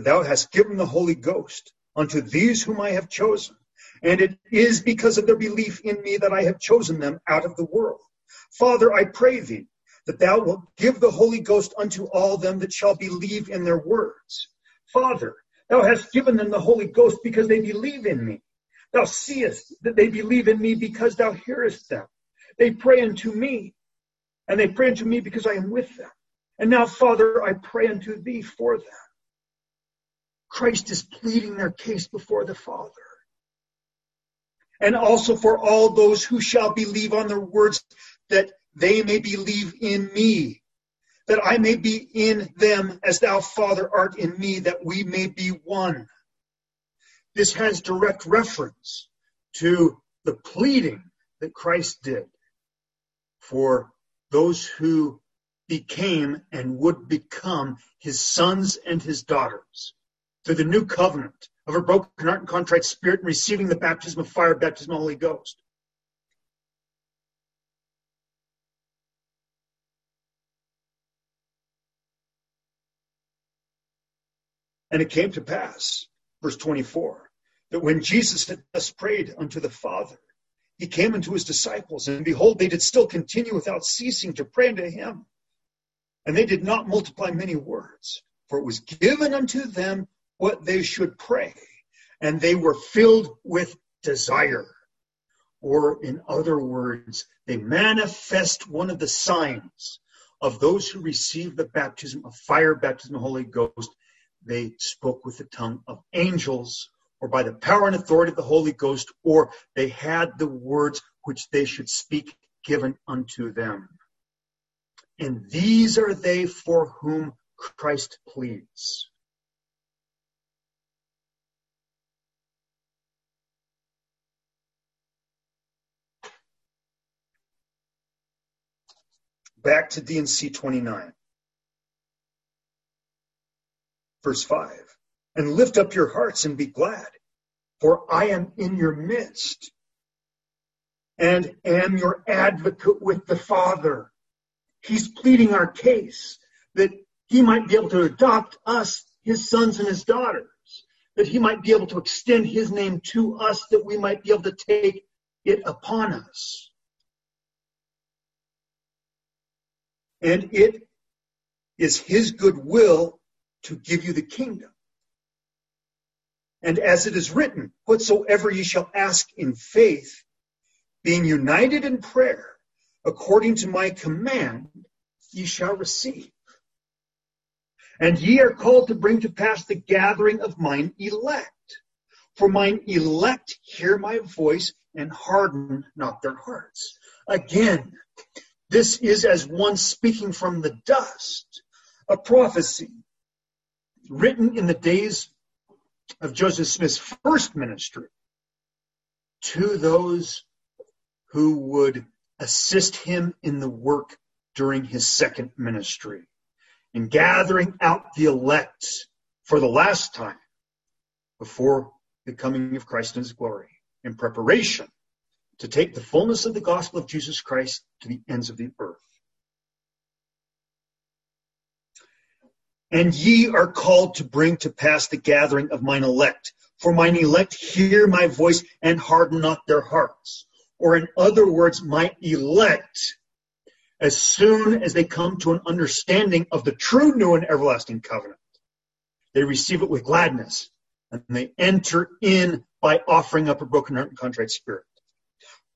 Speaker 1: thou hast given the Holy Ghost unto these whom I have chosen. And it is because of their belief in me that I have chosen them out of the world. Father, I pray thee that thou wilt give the Holy Ghost unto all them that shall believe in their words. Father, thou hast given them the Holy Ghost because they believe in me. Thou seest that they believe in me because thou hearest them. They pray unto me, and they pray unto me because I am with them. And now, Father, I pray unto thee for them. Christ is pleading their case before the Father. And also for all those who shall believe on their words that they may believe in me, that I may be in them as thou, Father, art in me, that we may be one. This has direct reference to the pleading that Christ did for those who became and would become his sons and his daughters through the new covenant of a broken heart and contrite spirit and receiving the baptism of fire, baptism of the Holy Ghost. And it came to pass, verse 24, that when Jesus had thus prayed unto the Father, he came unto his disciples, and behold, they did still continue without ceasing to pray unto him. And they did not multiply many words, for it was given unto them what they should pray, and they were filled with desire. Or, in other words, they manifest one of the signs of those who receive the baptism of fire, baptism of the Holy Ghost. They spoke with the tongue of angels, or by the power and authority of the Holy Ghost, or they had the words which they should speak given unto them. And these are they for whom Christ pleads. Back to D&C 29. Verse 5. And lift up your hearts and be glad, for I am in your midst and am your advocate with the Father. He's pleading our case that he might be able to adopt us, his sons and his daughters, that he might be able to extend his name to us, that we might be able to take it upon us. And it is his good will to give you the kingdom. And as it is written, whatsoever ye shall ask in faith, being united in prayer, according to my command, ye shall receive. And ye are called to bring to pass the gathering of mine elect. For mine elect hear my voice and harden not their hearts. Again, this is as one speaking from the dust, a prophecy written in the days of Joseph Smith's first ministry to those who would assist him in the work during his second ministry in gathering out the elect for the last time before the coming of Christ in his glory in preparation to take the fullness of the gospel of Jesus Christ to the ends of the earth. And ye are called to bring to pass the gathering of mine elect. For mine elect hear my voice and harden not their hearts. Or in other words, my elect, as soon as they come to an understanding of the true new and everlasting covenant, they receive it with gladness and they enter in by offering up a broken heart and contrite spirit.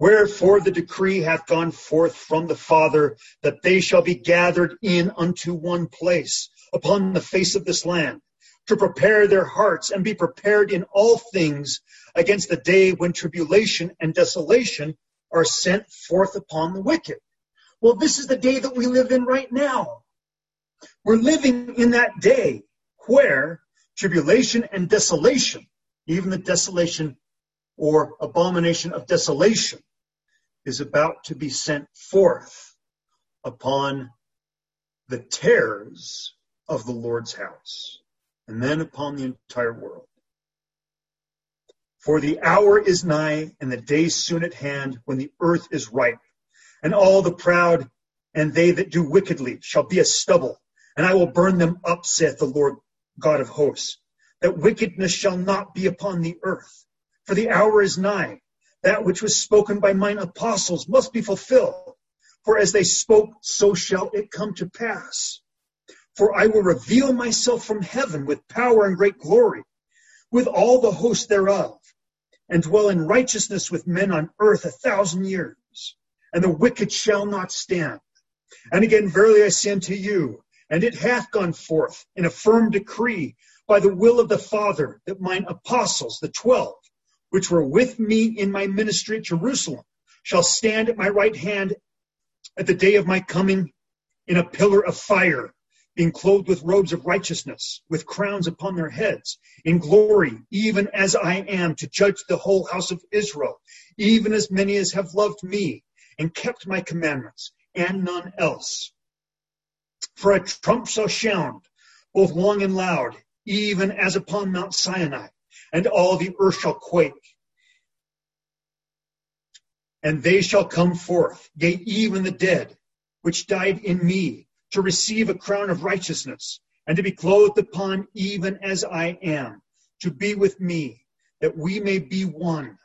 Speaker 1: Wherefore the decree hath gone forth from the Father that they shall be gathered in unto one place upon the face of this land to prepare their hearts and be prepared in all things against the day when tribulation and desolation are sent forth upon the wicked. Well, this is the day that we live in right now. We're living in that day where tribulation and desolation, even the desolation or abomination of desolation, is about to be sent forth upon the tares of the Lord's house, and then upon the entire world. For the hour is nigh, and the day soon at hand, when the earth is ripe, and all the proud and they that do wickedly shall be as stubble, and I will burn them up, saith the Lord God of hosts, that wickedness shall not be upon the earth. For the hour is nigh. That which was spoken by mine apostles must be fulfilled. For as they spoke, so shall it come to pass. For I will reveal myself from heaven with power and great glory, with all the host thereof, and dwell in righteousness with men on earth a thousand years. And the wicked shall not stand. And again, verily I say unto you, and it hath gone forth in a firm decree by the will of the Father that mine apostles, the twelve, which were with me in my ministry at Jerusalem, shall stand at my right hand at the day of my coming in a pillar of fire, being clothed with robes of righteousness, with crowns upon their heads, in glory, even as I am to judge the whole house of Israel, even as many as have loved me and kept my commandments, and none else. For a trump shall sound, both long and loud, even as upon Mount Sinai, and all the earth shall quake. And they shall come forth, yea, even the dead, which died in me, to receive a crown of righteousness, and to be clothed upon even as I am, to be with me, that we may be one.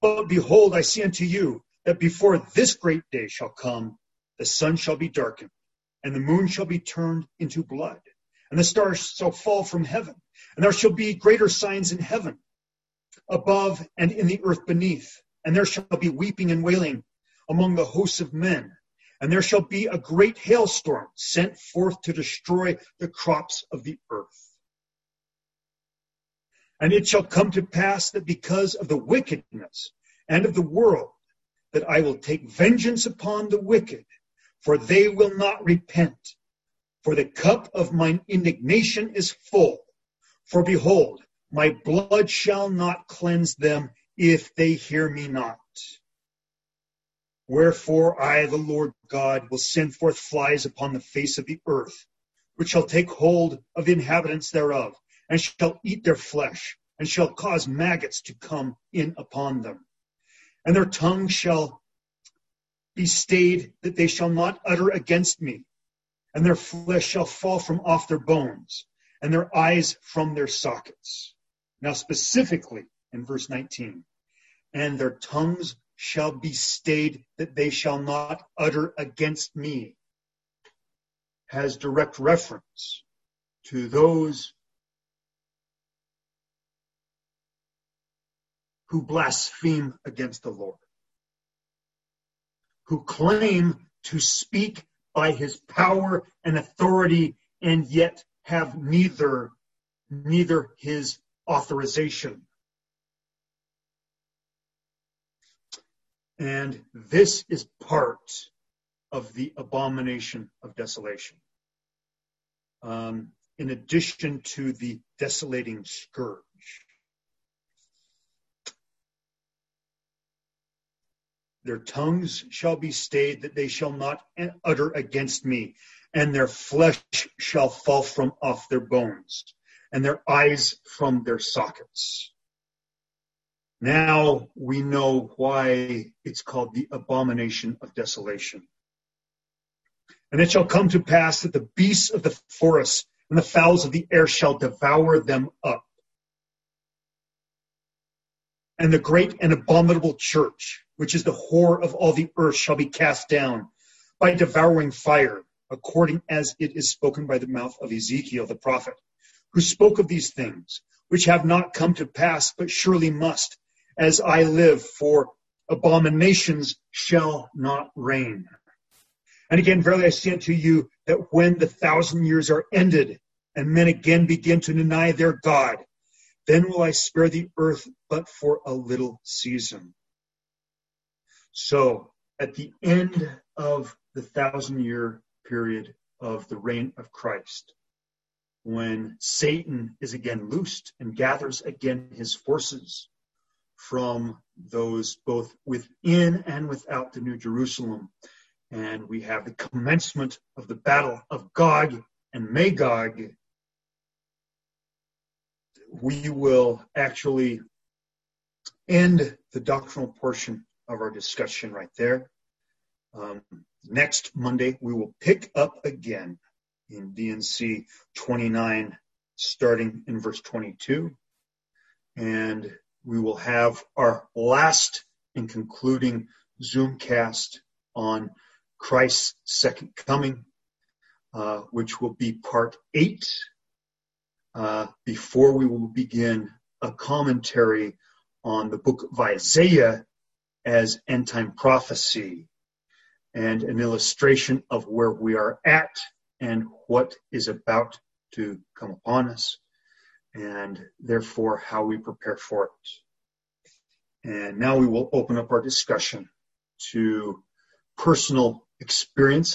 Speaker 1: But behold, I say unto you, that before this great day shall come, the sun shall be darkened, and the moon shall be turned into blood, and the stars shall fall from heaven, and there shall be greater signs in heaven above and in the earth beneath and there shall be weeping and wailing among the hosts of men. And there shall be a great hailstorm sent forth to destroy the crops of the earth. And it shall come to pass that because of the wickedness and of the world, that I will take vengeance upon the wicked, for they will not repent. For the cup of mine indignation is full. For behold, my blood shall not cleanse them if they hear me not. Wherefore I, the Lord God, will send forth flies upon the face of the earth, which shall take hold of the inhabitants thereof, and shall eat their flesh, and shall cause maggots to come in upon them. And their tongue shall be stayed, that they shall not utter against me, and their flesh shall fall from off their bones, and their eyes from their sockets. Now, specifically, in verse 19. And their tongues shall be stayed that they shall not utter against me has direct reference to those who blaspheme against the Lord, who claim to speak by his power and authority and yet have neither neither his authorization And this is part of the abomination of desolation. Um, in addition to the desolating scourge. Their tongues shall be stayed that they shall not utter against me, and their flesh shall fall from off their bones, and their eyes from their sockets. Now we know why it's called the abomination of desolation. And it shall come to pass that the beasts of the forest and the fowls of the air shall devour them up. And the great and abominable church, which is the whore of all the earth, shall be cast down by devouring fire, according as it is spoken by the mouth of Ezekiel the prophet, who spoke of these things, which have not come to pass, but surely must as I live, for abominations shall not reign. And again, verily I say unto you that when the thousand years are ended, and men again begin to deny their God, then will I spare the earth but for a little season. So, at the end of the thousand year period of the reign of Christ, when Satan is again loosed and gathers again his forces from those both within and without the New Jerusalem. And we have the commencement of the battle of Gog and Magog. We will actually end the doctrinal portion of our discussion right there. Um, next Monday, we will pick up again in D&C 29, starting in verse 22. And we will have our last and concluding Zoomcast on Christ's second coming, uh, which will be part eight, uh, before we will begin a commentary on the book of Isaiah as end time prophecy and an illustration of where we are at and what is about to come upon us and therefore how we prepare for it. And now we will open up our discussion to personal experience